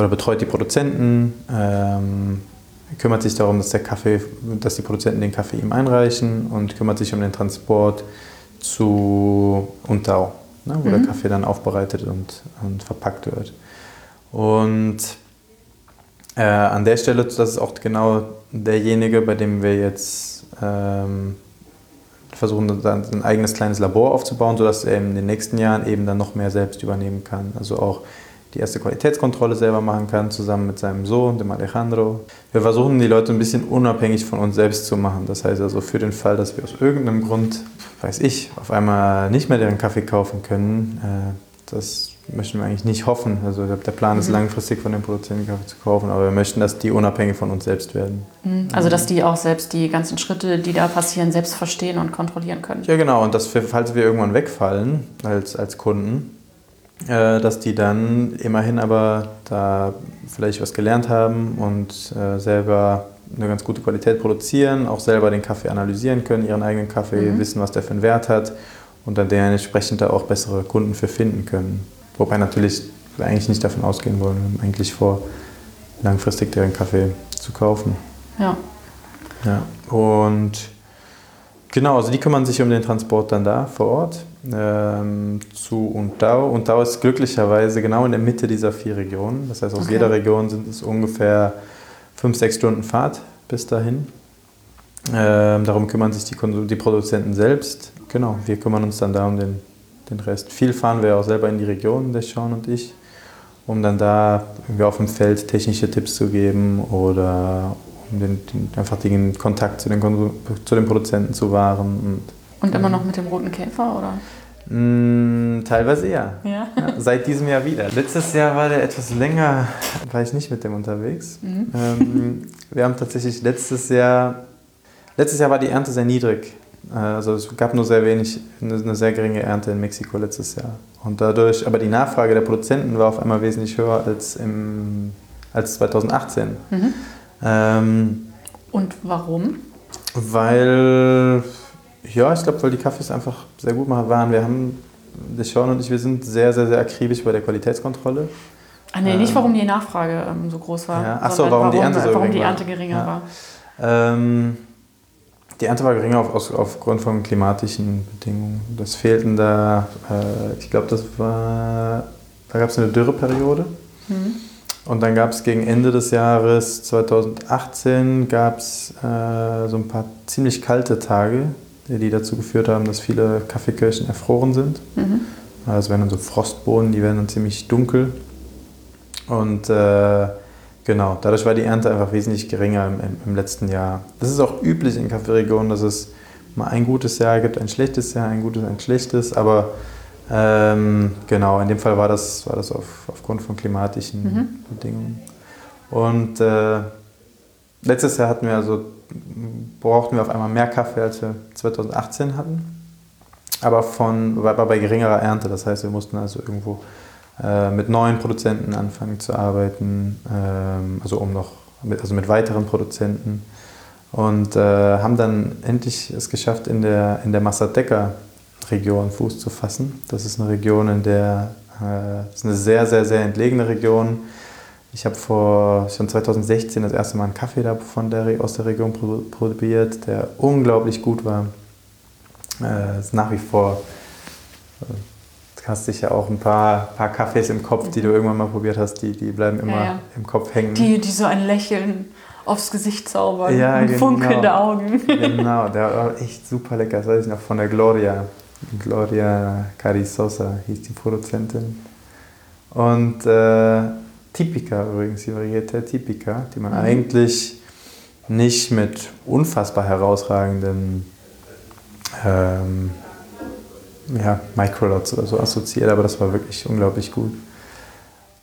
oder betreut die Produzenten, ähm, kümmert sich darum, dass, der Kaffee, dass die Produzenten den Kaffee ihm einreichen und kümmert sich um den Transport zu Untao, ne, wo mhm. der Kaffee dann aufbereitet und, und verpackt wird. Und äh, an der Stelle, das ist auch genau derjenige, bei dem wir jetzt ähm, versuchen, dann ein eigenes kleines Labor aufzubauen, sodass er in den nächsten Jahren eben dann noch mehr selbst übernehmen kann. Also auch die erste Qualitätskontrolle selber machen kann, zusammen mit seinem Sohn, dem Alejandro. Wir versuchen, die Leute ein bisschen unabhängig von uns selbst zu machen. Das heißt also für den Fall, dass wir aus irgendeinem Grund, weiß ich, auf einmal nicht mehr deren Kaffee kaufen können, äh, das möchten wir eigentlich nicht hoffen. Also der Plan ist mhm. langfristig von den Produzenten Kaffee zu kaufen, aber wir möchten, dass die unabhängig von uns selbst werden. Mhm. Also dass die auch selbst die ganzen Schritte, die da passieren, selbst verstehen und kontrollieren können. Ja genau, und dass wir, falls wir irgendwann wegfallen als, als Kunden, dass die dann immerhin aber da vielleicht was gelernt haben und äh, selber eine ganz gute Qualität produzieren, auch selber den Kaffee analysieren können, ihren eigenen Kaffee, mhm. wissen, was der für einen Wert hat und dann dementsprechend da auch bessere Kunden für finden können. Wobei natürlich wir eigentlich nicht davon ausgehen wollen, wir haben eigentlich vor, langfristig deren Kaffee zu kaufen. Ja. Ja, und genau, also die kümmern sich um den Transport dann da vor Ort ähm, zu Untao. Untao ist glücklicherweise genau in der Mitte dieser vier Regionen. Das heißt, aus okay. jeder Region sind es ungefähr fünf, sechs Stunden Fahrt bis dahin. Ähm, darum kümmern sich die, Konsum die Produzenten selbst. Genau, wir kümmern uns dann da um den, den Rest. Viel fahren wir auch selber in die Region, der Sean und ich, um dann da irgendwie auf dem Feld technische Tipps zu geben oder um den, den, einfach den Kontakt zu den, Konsum zu den Produzenten zu wahren. Und, und immer noch mit dem roten Käfer, oder? Mm, teilweise ja. Ja. ja. Seit diesem Jahr wieder. Letztes Jahr war der etwas länger, war ich nicht mit dem unterwegs. Mhm. Ähm, wir haben tatsächlich letztes Jahr, letztes Jahr war die Ernte sehr niedrig. Äh, also es gab nur sehr wenig, eine sehr geringe Ernte in Mexiko letztes Jahr. Und dadurch, aber die Nachfrage der Produzenten war auf einmal wesentlich höher als, im, als 2018. Mhm. Ähm, Und warum? Weil, ja, ich glaube, weil die Kaffees einfach sehr gut waren. Wir haben, der Sean und ich, wir sind sehr, sehr, sehr akribisch bei der Qualitätskontrolle. Ah, nee, nicht warum die Nachfrage ähm, so groß war. Ja. Achso, warum, warum, die Ernte so warum die Ernte geringer ja. war. Ähm, die Ernte war geringer auf, auf, aufgrund von klimatischen Bedingungen. Das fehlten da, äh, ich glaube, das war, da gab es eine Dürreperiode. Mhm. Und dann gab es gegen Ende des Jahres 2018 gab es äh, so ein paar ziemlich kalte Tage, die dazu geführt haben, dass viele Kaffeekirchen erfroren sind. Mhm. Also werden dann so Frostbohnen, die werden dann ziemlich dunkel. Und äh, genau, dadurch war die Ernte einfach wesentlich geringer im, im, letzten Jahr. Das ist auch üblich in Kaffeeregionen, dass es mal ein gutes Jahr gibt, ein schlechtes Jahr, ein gutes, ein schlechtes, aber ähm, genau, in dem Fall war das, war das auf, aufgrund von klimatischen mhm. Bedingungen. Und äh, letztes Jahr hatten wir also, brauchten wir auf einmal mehr Kaffee, als wir 2018 hatten. Aber von, war bei geringerer Ernte. Das heißt, wir mussten also irgendwo äh, mit neuen Produzenten anfangen zu arbeiten, ähm, also um noch mit, also mit weiteren Produzenten. Und äh, haben dann endlich es geschafft, in der, in der Massateca Region Fuß zu fassen. Das ist eine Region, in der äh, ist eine sehr, sehr, sehr entlegene Region. Ich habe vor schon 2016 das erste Mal einen Kaffee da von der, aus der Region probiert, der unglaublich gut war. Äh, ist nach wie vor, äh, du hast sicher auch ein paar, paar Kaffees im Kopf, die du irgendwann mal probiert hast, die, die bleiben immer ja, ja. im Kopf hängen. Die, die so ein Lächeln aufs Gesicht zaubern ja, und genau. funkelnde Augen. Genau, der war echt super lecker. Das weiß ich noch von der Gloria. Gloria Carizosa hieß die Produzentin. Und äh, Typica übrigens, die Varietät Typica, die man mhm. eigentlich nicht mit unfassbar herausragenden ähm, ja, Microlots oder so assoziiert, aber das war wirklich unglaublich gut.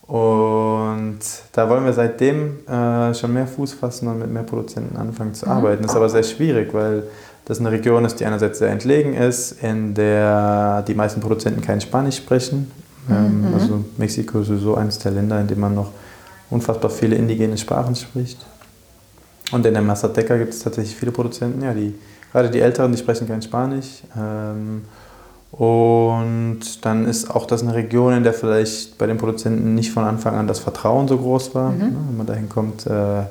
Und da wollen wir seitdem äh, schon mehr Fuß fassen und mit mehr Produzenten anfangen zu mhm. arbeiten. Das ist aber sehr schwierig, weil das eine Region ist, die einerseits sehr entlegen ist, in der die meisten Produzenten kein Spanisch sprechen. Ähm, mhm. Also Mexiko ist so eines der Länder, in dem man noch unfassbar viele indigene Sprachen spricht. Und in der Mazateca gibt es tatsächlich viele Produzenten, ja, die, gerade die Älteren, die sprechen kein Spanisch. Ähm, und dann ist auch das eine Region, in der vielleicht bei den Produzenten nicht von Anfang an das Vertrauen so groß war. Mhm. Wenn man dahin kommt, äh,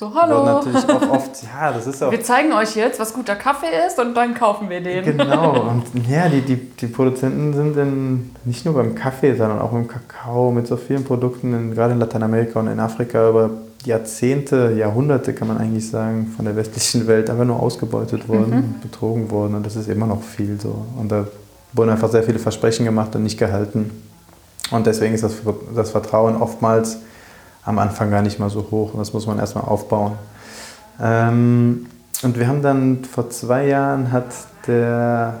so, hallo. natürlich auch oft, ja, das ist auch. Wir zeigen euch jetzt, was guter Kaffee ist und dann kaufen wir den. Genau, und ja, die, die, die Produzenten sind in, nicht nur beim Kaffee, sondern auch im Kakao mit so vielen Produkten, in, gerade in Lateinamerika und in Afrika über Jahrzehnte, Jahrhunderte kann man eigentlich sagen, von der westlichen Welt einfach nur ausgebeutet worden, mhm. betrogen worden und das ist immer noch viel so. Und da wurden einfach sehr viele Versprechen gemacht und nicht gehalten. Und deswegen ist das, das Vertrauen oftmals am Anfang gar nicht mal so hoch das muss man erstmal aufbauen. Ähm, und wir haben dann vor zwei Jahren hat der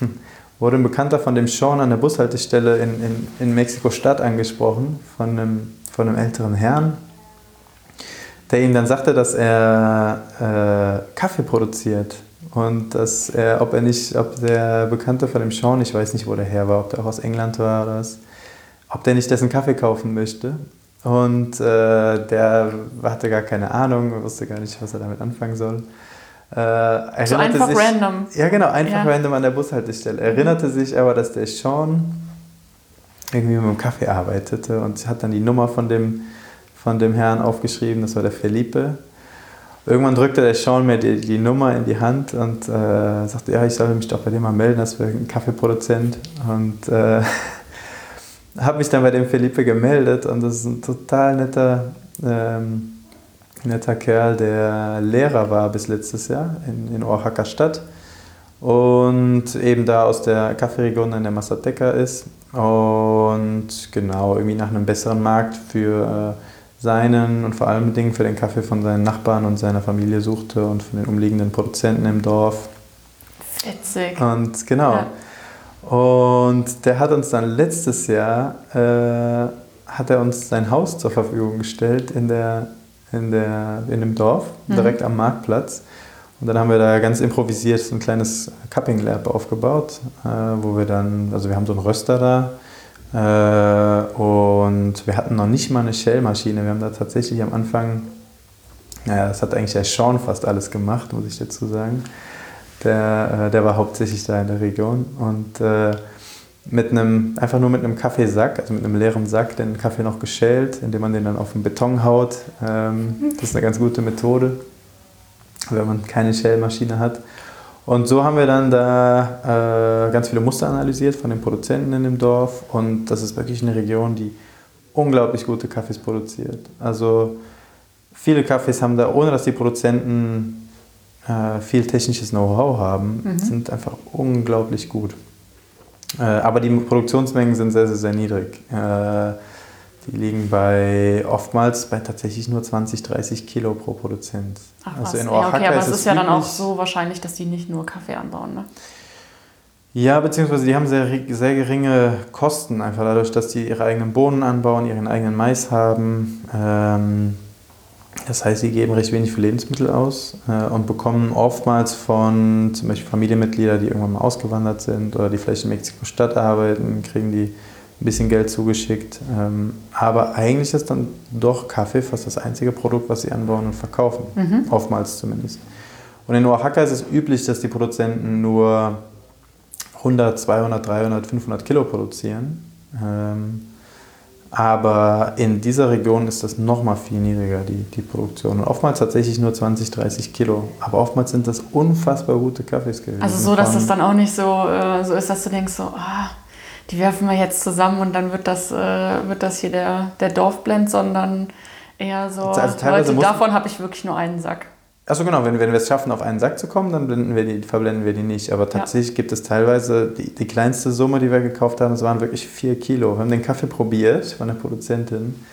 wurde ein Bekannter von dem Sean an der Bushaltestelle in, in, in Mexiko-Stadt angesprochen, von einem, von einem älteren Herrn, der ihm dann sagte, dass er äh, Kaffee produziert und dass er, ob er nicht, ob der Bekannte von dem Sean, ich weiß nicht, wo der her war, ob der auch aus England war oder was, ob der nicht dessen Kaffee kaufen möchte. Und äh, der hatte gar keine Ahnung, wusste gar nicht, was er damit anfangen soll. Äh, so einfach sich, random. Ja, genau, einfach ja. random an der Bushaltestelle. Erinnerte sich aber, dass der Sean irgendwie mit dem Kaffee arbeitete und hat dann die Nummer von dem, von dem Herrn aufgeschrieben, das war der Felipe. Irgendwann drückte der Sean mir die, die Nummer in die Hand und äh, sagte, ja, ich soll mich doch bei dem mal melden, das wäre ein Kaffeeproduzent. Und äh, habe mich dann bei dem Felipe gemeldet und das ist ein total netter, ähm, netter Kerl, der Lehrer war bis letztes Jahr in, in Oaxaca Stadt und eben da aus der Kaffeeregion in der Mazateca ist und genau irgendwie nach einem besseren Markt für äh, seinen und vor allem Dingen für den Kaffee von seinen Nachbarn und seiner Familie suchte und von den umliegenden Produzenten im Dorf. Witzig. Und genau. Ja. Und der hat uns dann letztes Jahr, äh, hat er uns sein Haus zur Verfügung gestellt in, der, in, der, in dem Dorf, mhm. direkt am Marktplatz. Und dann haben wir da ganz improvisiert so ein kleines Cupping Lab aufgebaut, äh, wo wir dann, also wir haben so einen Röster da äh, und wir hatten noch nicht mal eine Shell-Maschine. Wir haben da tatsächlich am Anfang, naja, das hat eigentlich der Sean fast alles gemacht, muss ich dazu sagen. Der, äh, der war hauptsächlich da in der Region und äh, mit einem, einfach nur mit einem Kaffeesack, also mit einem leeren Sack, den Kaffee noch geschält, indem man den dann auf den Beton haut. Ähm, das ist eine ganz gute Methode, wenn man keine Shell-Maschine hat. Und so haben wir dann da äh, ganz viele Muster analysiert von den Produzenten in dem Dorf. Und das ist wirklich eine Region, die unglaublich gute Kaffees produziert. Also viele Kaffees haben da, ohne dass die Produzenten äh, viel technisches Know-how haben, mhm. sind einfach unglaublich gut. Äh, aber die Produktionsmengen sind sehr, sehr, sehr niedrig. Äh, die liegen bei oftmals bei tatsächlich nur 20, 30 Kilo pro Produzent. Ach, also in Oaxaca ja, okay, aber ist es ist ja dann auch so wahrscheinlich, dass die nicht nur Kaffee anbauen, ne? Ja, beziehungsweise die haben sehr, sehr geringe Kosten, einfach dadurch, dass die ihre eigenen Bohnen anbauen, ihren eigenen Mais haben. Ähm, das heißt, sie geben recht wenig für Lebensmittel aus äh, und bekommen oftmals von zum Beispiel Familienmitgliedern, die irgendwann mal ausgewandert sind oder die vielleicht in Mexiko-Stadt arbeiten, kriegen die ein bisschen Geld zugeschickt. Ähm, aber eigentlich ist dann doch Kaffee fast das einzige Produkt, was sie anbauen und verkaufen. Mhm. Oftmals zumindest. Und in Oaxaca ist es üblich, dass die Produzenten nur 100, 200, 300, 500 Kilo produzieren. Ähm, aber in dieser Region ist das nochmal viel niedriger, die, die Produktion. Und oftmals tatsächlich nur 20, 30 Kilo. Aber oftmals sind das unfassbar gute Kaffees gewesen. Also so, dass es dann auch nicht so, äh, so ist, dass du denkst, so, ah, die werfen wir jetzt zusammen und dann wird das, äh, wird das hier der, der Dorfblend, sondern eher so, also Leute, davon habe ich wirklich nur einen Sack. Achso, genau, wenn, wenn wir es schaffen, auf einen Sack zu kommen, dann blenden wir die, verblenden wir die nicht. Aber tatsächlich ja. gibt es teilweise, die, die kleinste Summe, die wir gekauft haben, es waren wirklich vier Kilo. Wir haben den Kaffee probiert von der Produzentin.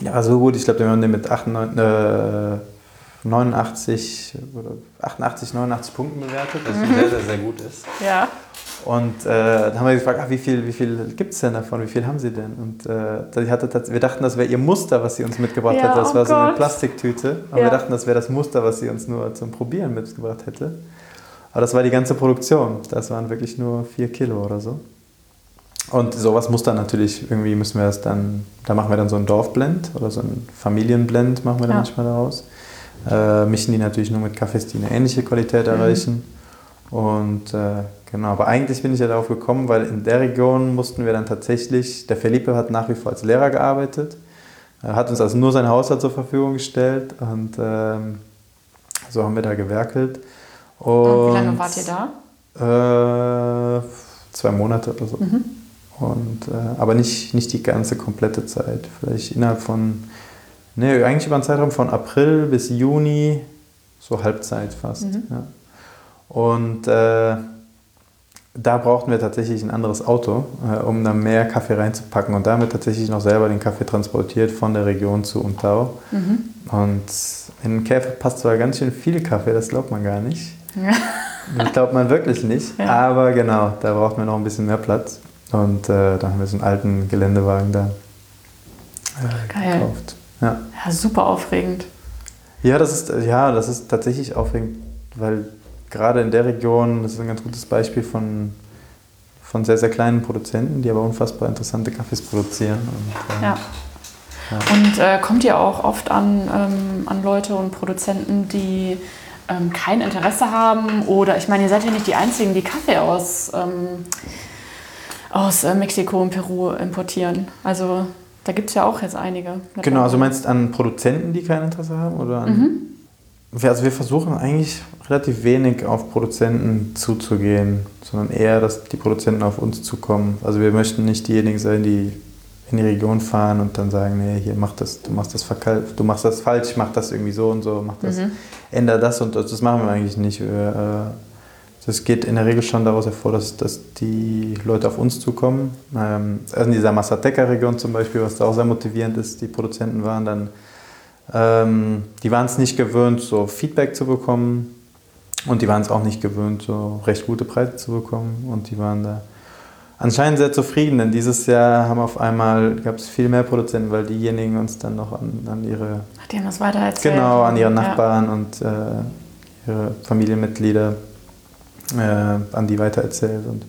Ja, war so gut. Ich glaube, wir haben den mit 98, äh, 89 oder 88, 89 Punkten bewertet, was mhm. sehr, sehr, sehr gut ist. Ja. Und äh, dann haben wir gefragt, ach, wie viel, wie viel gibt es denn davon, wie viel haben Sie denn? Und äh, hatte, wir dachten, das wäre Ihr Muster, was sie uns mitgebracht ja, hätte. Das oh war Gott. so eine Plastiktüte. Aber ja. wir dachten, das wäre das Muster, was sie uns nur zum Probieren mitgebracht hätte. Aber das war die ganze Produktion. Das waren wirklich nur vier Kilo oder so. Und sowas muss dann natürlich, irgendwie müssen wir das dann, da machen wir dann so einen Dorfblend oder so einen Familienblend machen wir dann ja. manchmal daraus. Äh, mischen die natürlich nur mit Kaffees, die eine ähnliche Qualität mhm. erreichen. Und äh, genau, aber eigentlich bin ich ja darauf gekommen, weil in der Region mussten wir dann tatsächlich, der Felipe hat nach wie vor als Lehrer gearbeitet, er hat uns also nur sein Haushalt zur Verfügung gestellt und ähm, so haben wir da gewerkelt. Und, und wie lange wart ihr da? Äh, zwei Monate oder so. Mhm. Und, äh, aber nicht, nicht die ganze komplette Zeit. Vielleicht innerhalb von, ne, eigentlich über einen Zeitraum von April bis Juni, so Halbzeit fast. Mhm. Ja. Und äh, da brauchten wir tatsächlich ein anderes Auto, äh, um da mehr Kaffee reinzupacken. Und damit tatsächlich noch selber den Kaffee transportiert von der Region zu Untau. Mhm. Und in einen Käfer passt zwar ganz schön viel Kaffee, das glaubt man gar nicht. Ja. Das glaubt man wirklich nicht. Ja. Aber genau, da braucht man noch ein bisschen mehr Platz. Und äh, da haben wir so einen alten Geländewagen da äh, gekauft. Ja. ja, super aufregend. Ja, das ist, ja, das ist tatsächlich aufregend, weil gerade in der Region, das ist ein ganz gutes Beispiel von, von sehr, sehr kleinen Produzenten, die aber unfassbar interessante Kaffees produzieren. Und, äh, ja. ja. Und äh, kommt ihr auch oft an, ähm, an Leute und Produzenten, die ähm, kein Interesse haben? Oder ich meine, ihr seid ja nicht die Einzigen, die Kaffee aus, ähm, aus äh, Mexiko und Peru importieren. Also da gibt es ja auch jetzt einige. Genau, also meinst du an Produzenten, die kein Interesse haben? Oder an mhm. Also wir versuchen eigentlich relativ wenig auf Produzenten zuzugehen, sondern eher, dass die Produzenten auf uns zukommen. Also wir möchten nicht diejenigen sein, die in die Region fahren und dann sagen, nee, hier mach das, du machst das du machst das falsch, mach das irgendwie so und so, mach das, mhm. änder das und das. Das machen wir eigentlich nicht. Wir, äh, das geht in der Regel schon daraus hervor, dass, dass die Leute auf uns zukommen. Ähm, also in dieser Massateca-Region zum Beispiel, was da auch sehr motivierend ist, die Produzenten waren dann, ähm, die waren es nicht gewöhnt, so Feedback zu bekommen und die waren es auch nicht gewöhnt, so recht gute Preise zu bekommen und die waren da anscheinend sehr zufrieden, denn dieses Jahr haben auf einmal, gab es viel mehr Produzenten, weil diejenigen uns dann noch an, an ihre... Die haben das weiter erzählt. Genau, an ihre Nachbarn ja. und äh, ihre Familienmitglieder äh, an die weitererzählt. Und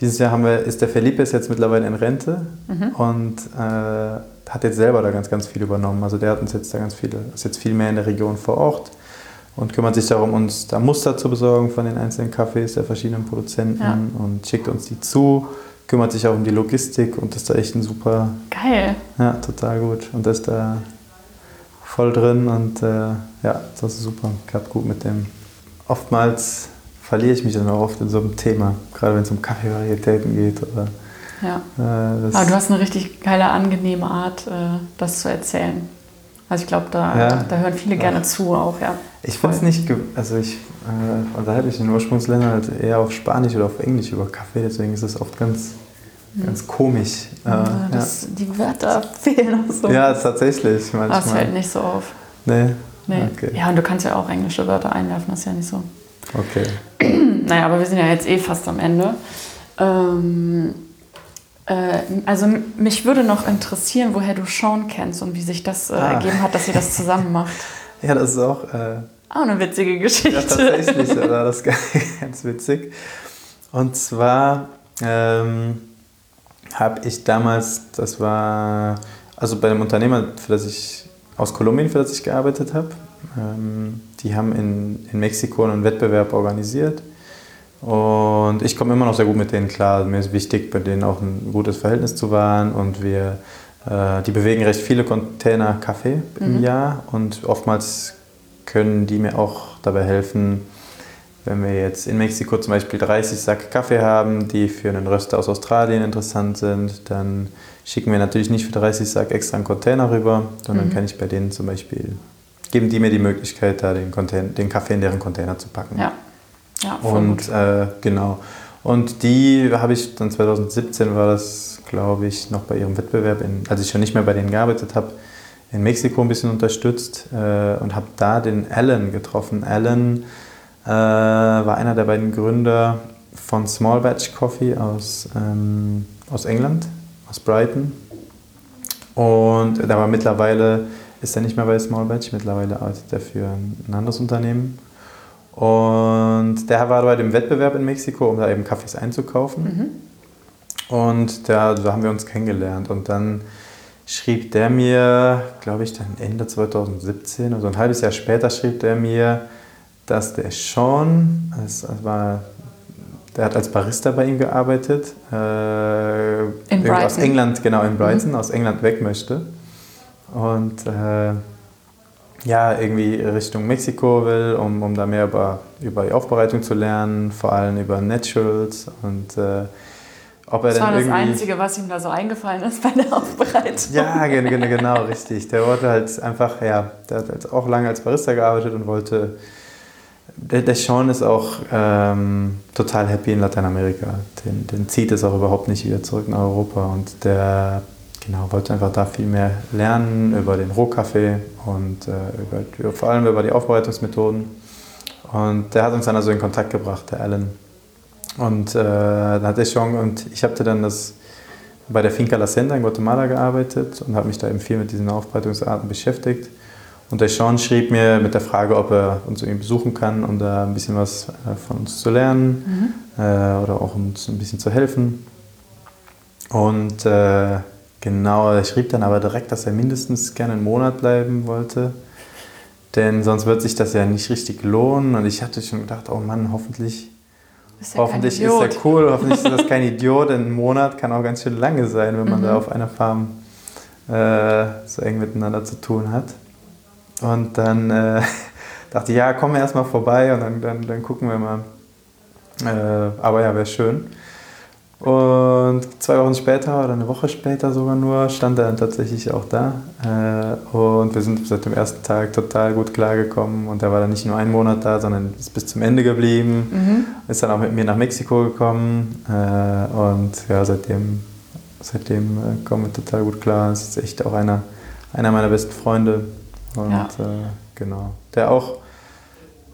dieses Jahr haben wir, ist der Felipe ist jetzt mittlerweile in Rente mhm. und äh, hat jetzt selber da ganz, ganz viel übernommen. Also der hat uns jetzt da ganz viele, ist jetzt viel mehr in der Region vor Ort und kümmert sich darum, uns da Muster zu besorgen von den einzelnen Cafés der verschiedenen Produzenten ja. und schickt uns die zu, kümmert sich auch um die Logistik und ist da echt ein super. Geil. Ja, total gut. Und ist da voll drin und äh, ja, das ist super. Klappt gut mit dem. Oftmals verliere ich mich dann auch oft in so einem Thema, gerade wenn es um Kaffeevarietäten geht. Oder, ja. Äh, Aber du hast eine richtig geile, angenehme Art, äh, das zu erzählen. Also ich glaube, da, ja. da hören viele gerne ja. zu auch, ja. Ich es nicht, also ich äh, unterhalte mich in Ursprungsländern halt eher auf Spanisch oder auf Englisch über Kaffee, deswegen ist es oft ganz, hm. ganz komisch. Ja, äh, das, Die Wörter fehlen auch so. Ja, tatsächlich. Manchmal. Das fällt nicht so auf. Nee. nee. Okay. Ja, und du kannst ja auch englische Wörter einwerfen, das ist ja nicht so. Okay. naja, aber wir sind ja jetzt eh fast am Ende. Ähm, äh, also mich würde noch interessieren, woher du Sean kennst und wie sich das äh, ah. ergeben hat, dass ihr das zusammen macht. Ja, das ist auch... Äh, auch eine witzige Geschichte. Ja, tatsächlich war das ganz witzig. Und zwar ähm, habe ich damals, das war also bei dem Unternehmer, für das ich aus Kolumbien, für das ich gearbeitet habe, ähm, die haben in, in Mexiko einen Wettbewerb organisiert. Und ich komme immer noch sehr gut mit denen klar. Mir ist wichtig, bei denen auch ein gutes Verhältnis zu wahren. Und wir, äh, die bewegen recht viele Container Kaffee im mhm. Jahr. Und oftmals können die mir auch dabei helfen, wenn wir jetzt in Mexiko zum Beispiel 30 Sack Kaffee haben, die für einen Röster aus Australien interessant sind, dann schicken wir natürlich nicht für 30 Sack extra einen Container rüber, sondern mhm. kann ich bei denen zum Beispiel geben die mir die Möglichkeit, da den, Container, den Kaffee in deren Container zu packen. Ja. Ja und äh, genau. Und die habe ich dann 2017 war das, glaube ich, noch bei ihrem Wettbewerb, in, als ich schon nicht mehr bei denen gearbeitet habe, in Mexiko ein bisschen unterstützt äh, und habe da den Alan getroffen. Alan äh, war einer der beiden Gründer von Small Batch Coffee aus, ähm, aus England, aus Brighton. Und da war mittlerweile ist er nicht mehr bei Small Batch, mittlerweile arbeitet er für ein anderes Unternehmen. Und der war bei dem Wettbewerb in Mexiko, um da eben Kaffees einzukaufen. Mhm. Und da, da haben wir uns kennengelernt. Und dann schrieb der mir, glaube ich, dann Ende 2017, also ein halbes Jahr später, schrieb der mir, dass der Sean, das war, der hat als Barista bei ihm gearbeitet, äh, aus England, genau in Brighton, mhm. aus England weg möchte und äh, ja, irgendwie Richtung Mexiko will, um, um da mehr über, über die Aufbereitung zu lernen, vor allem über Naturals und äh, ob er das war das Einzige, was ihm da so eingefallen ist bei der Aufbereitung. Ja, genau, genau richtig. Der wollte halt einfach, ja, der hat halt auch lange als Barista gearbeitet und wollte. Der, der Sean ist auch ähm, total happy in Lateinamerika. Den, den zieht es auch überhaupt nicht wieder zurück nach Europa und der genau, wollte einfach da viel mehr lernen über den Rohkaffee und äh, über, vor allem über die Aufbereitungsmethoden. Und der hat uns dann also in Kontakt gebracht, der Alan. Und äh, da hatte ich schon, und ich habe dann das bei der Finca La Senda in Guatemala gearbeitet und habe mich da eben viel mit diesen Aufbereitungsarten beschäftigt. Und der Sean schrieb mir mit der Frage, ob er uns irgendwie besuchen kann, um da ein bisschen was äh, von uns zu lernen mhm. äh, oder auch uns ein bisschen zu helfen. Und äh, Genau, er schrieb dann aber direkt, dass er mindestens gerne einen Monat bleiben wollte. Denn sonst wird sich das ja nicht richtig lohnen. Und ich hatte schon gedacht, oh Mann, hoffentlich, ist, hoffentlich ist er cool, hoffentlich ist das kein Idiot. Denn ein Monat kann auch ganz schön lange sein, wenn man mhm. da auf einer Farm äh, so eng miteinander zu tun hat. Und dann äh, dachte ich, ja, komm wir erstmal vorbei und dann, dann, dann gucken wir mal. Äh, aber ja, wäre schön. Und zwei Wochen später oder eine Woche später sogar nur stand er dann tatsächlich auch da. Äh, und wir sind seit dem ersten Tag total gut klargekommen. Und er war dann nicht nur einen Monat da, sondern ist bis zum Ende geblieben. Mhm. Ist dann auch mit mir nach Mexiko gekommen. Äh, und ja, seitdem, seitdem äh, kommen wir total gut klar. Es ist echt auch einer, einer meiner besten Freunde. Und ja. genau. Der auch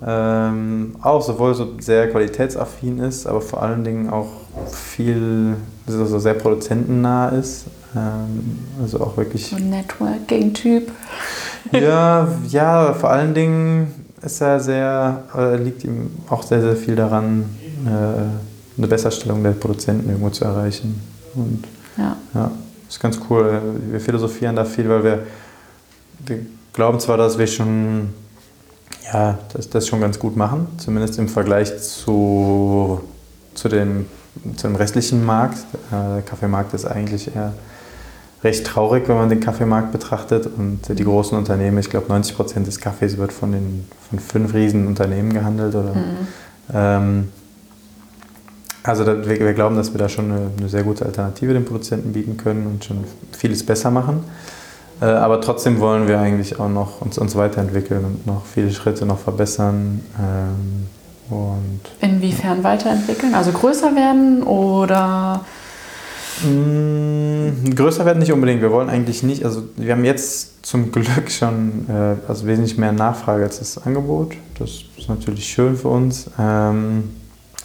ähm, auch sowohl so sehr qualitätsaffin ist, aber vor allen Dingen auch viel, also sehr produzentennah ist. Ähm, also auch wirklich. So ein Networking-Typ. ja, ja, vor allen Dingen ist er sehr, äh, liegt ihm auch sehr, sehr viel daran, äh, eine Besserstellung der Produzenten irgendwo zu erreichen. Und ja. ja, ist ganz cool. Wir philosophieren da viel, weil wir, wir glauben zwar, dass wir schon ja, das, das schon ganz gut machen, zumindest im Vergleich zu, zu, dem, zu dem restlichen Markt. Äh, der Kaffeemarkt ist eigentlich eher recht traurig, wenn man den Kaffeemarkt betrachtet. Und die großen Unternehmen, ich glaube 90 Prozent des Kaffees wird von, den, von fünf riesen Unternehmen gehandelt. Oder, mhm. ähm, also da, wir, wir, glauben, dass wir da schon eine, eine, sehr gute Alternative den Produzenten bieten können und schon vieles besser machen. Äh, aber trotzdem wollen wir eigentlich auch noch uns, uns weiterentwickeln und noch viele Schritte noch verbessern. Ähm, und, Inwiefern ja. weiterentwickeln? Also größer werden oder? Mm, größer werden nicht unbedingt. Wir wollen eigentlich nicht, also wir haben jetzt zum Glück schon äh, also wesentlich mehr Nachfrage als das Angebot. Das ist natürlich schön für uns. Ähm,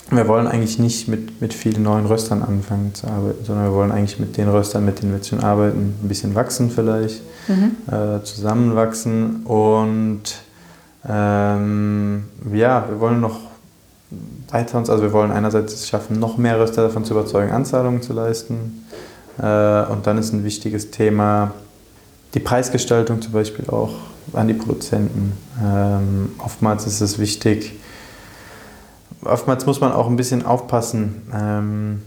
wir wollen eigentlich nicht mit, mit vielen neuen Röstern anfangen zu arbeiten, sondern wir wollen eigentlich mit den Röstern, mit denen wir schon arbeiten, ein bisschen wachsen vielleicht, mhm. äh, zusammenwachsen und ähm, ja, wir wollen noch weiter uns, also wir wollen einerseits es schaffen, noch mehr Röster davon zu überzeugen, Anzahlungen zu leisten äh, und dann ist ein wichtiges Thema die Preisgestaltung zum Beispiel auch an die Produzenten. Ähm, oftmals ist es wichtig, oftmals muss man auch ein bisschen aufpassen. Ähm,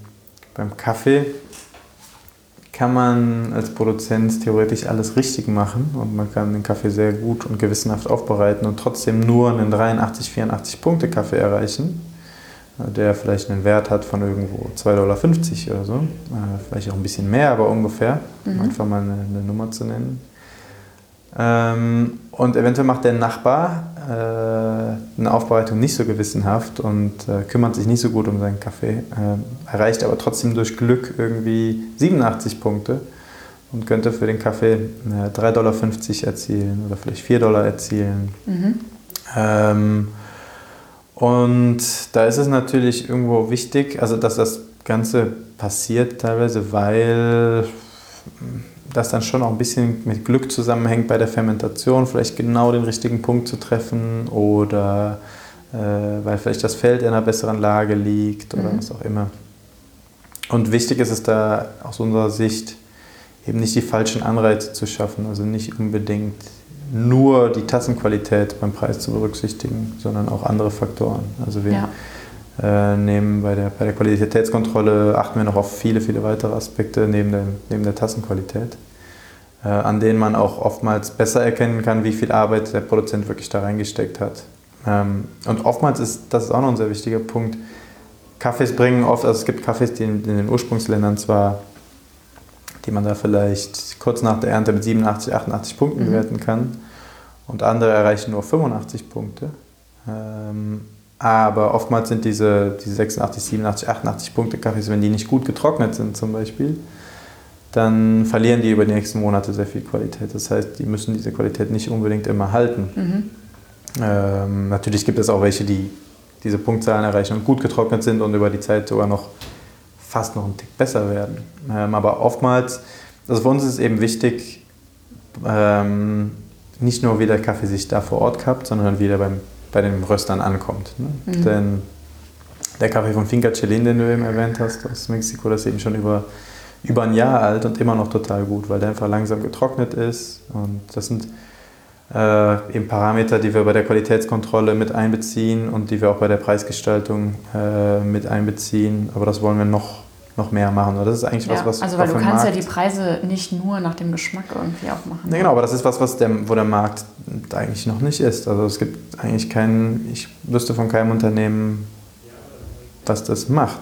beim Kaffee kann man als Produzent theoretisch alles richtig machen und man kann den Kaffee sehr gut und gewissenhaft aufbereiten und trotzdem nur einen 83, 84 Punkte Kaffee erreichen, der vielleicht einen Wert hat von irgendwo 2,50 Dollar oder so, äh, vielleicht auch ein bisschen mehr, aber ungefähr, mhm. einfach mal eine, eine Nummer zu nennen. Ähm, und eventuell macht der Nachbar äh, eine Aufbereitung nicht so gewissenhaft und äh, kümmert sich nicht so gut um seinen Kaffee, äh, erreicht aber trotzdem durch Glück irgendwie 87 Punkte und könnte für den Kaffee äh, 3,50 Dollar erzielen oder vielleicht 4 Dollar erzielen. Mhm. Ähm, und da ist es natürlich irgendwo wichtig, also dass das Ganze passiert teilweise, weil das dann schon auch ein bisschen mit Glück zusammenhängt bei der Fermentation, vielleicht genau den richtigen Punkt zu treffen oder äh, weil vielleicht das Feld in einer besseren Lage liegt oder mhm. was auch immer. Und wichtig ist es da aus unserer Sicht eben nicht die falschen Anreize zu schaffen, also nicht unbedingt nur die Tassenqualität beim Preis zu berücksichtigen, sondern auch andere Faktoren. Also wir ja. Äh, nehmen bei der, bei der Qualitätskontrolle achten wir noch auf viele, viele weitere Aspekte neben der, neben der Tassenqualität äh, an denen man auch oftmals besser erkennen kann, wie viel Arbeit der Produzent wirklich da reingesteckt hat. Ähm, und oftmals ist, das ist auch noch ein sehr wichtiger Punkt, Kaffees bringen oft, also es gibt Kaffees, die in, in den Ursprungsländern zwar, die man da vielleicht kurz nach der Ernte mit 87, 88 Punkten mhm. bewerten kann und andere erreichen nur 85 Punkte. Aber oftmals sind diese, diese 86, 87, 88 Punkte Kaffees, wenn die nicht gut getrocknet sind zum Beispiel, dann verlieren die über die nächsten Monate sehr viel Qualität. Das heißt, die müssen diese Qualität nicht unbedingt immer halten. Mhm. Ähm, natürlich gibt es auch welche, die diese Punktzahlen erreichen und gut getrocknet sind und über die Zeit sogar noch fast noch einen Tick besser werden. Ähm, aber oftmals, also für uns ist es eben wichtig, ähm, nicht nur wie der Kaffee sich da vor Ort kappt, sondern wie der beim, bei den Röstern ankommt. Ne? Mhm. Denn der Kaffee von Finca Chelin, den du eben erwähnt hast, aus Mexiko, das ist eben schon über über ein Jahr alt und immer noch total gut, weil der einfach langsam getrocknet ist. Und das sind äh, eben Parameter, die wir bei der Qualitätskontrolle mit einbeziehen und die wir auch bei der Preisgestaltung äh, mit einbeziehen. Aber das wollen wir noch, noch mehr machen. Das ist eigentlich ja, was, was Also weil du kannst Markt ja die Preise nicht nur nach dem Geschmack irgendwie auch machen. Ja, genau, aber das ist was, was der, wo der Markt eigentlich noch nicht ist. Also es gibt eigentlich keinen, ich wüsste von keinem Unternehmen, was das macht.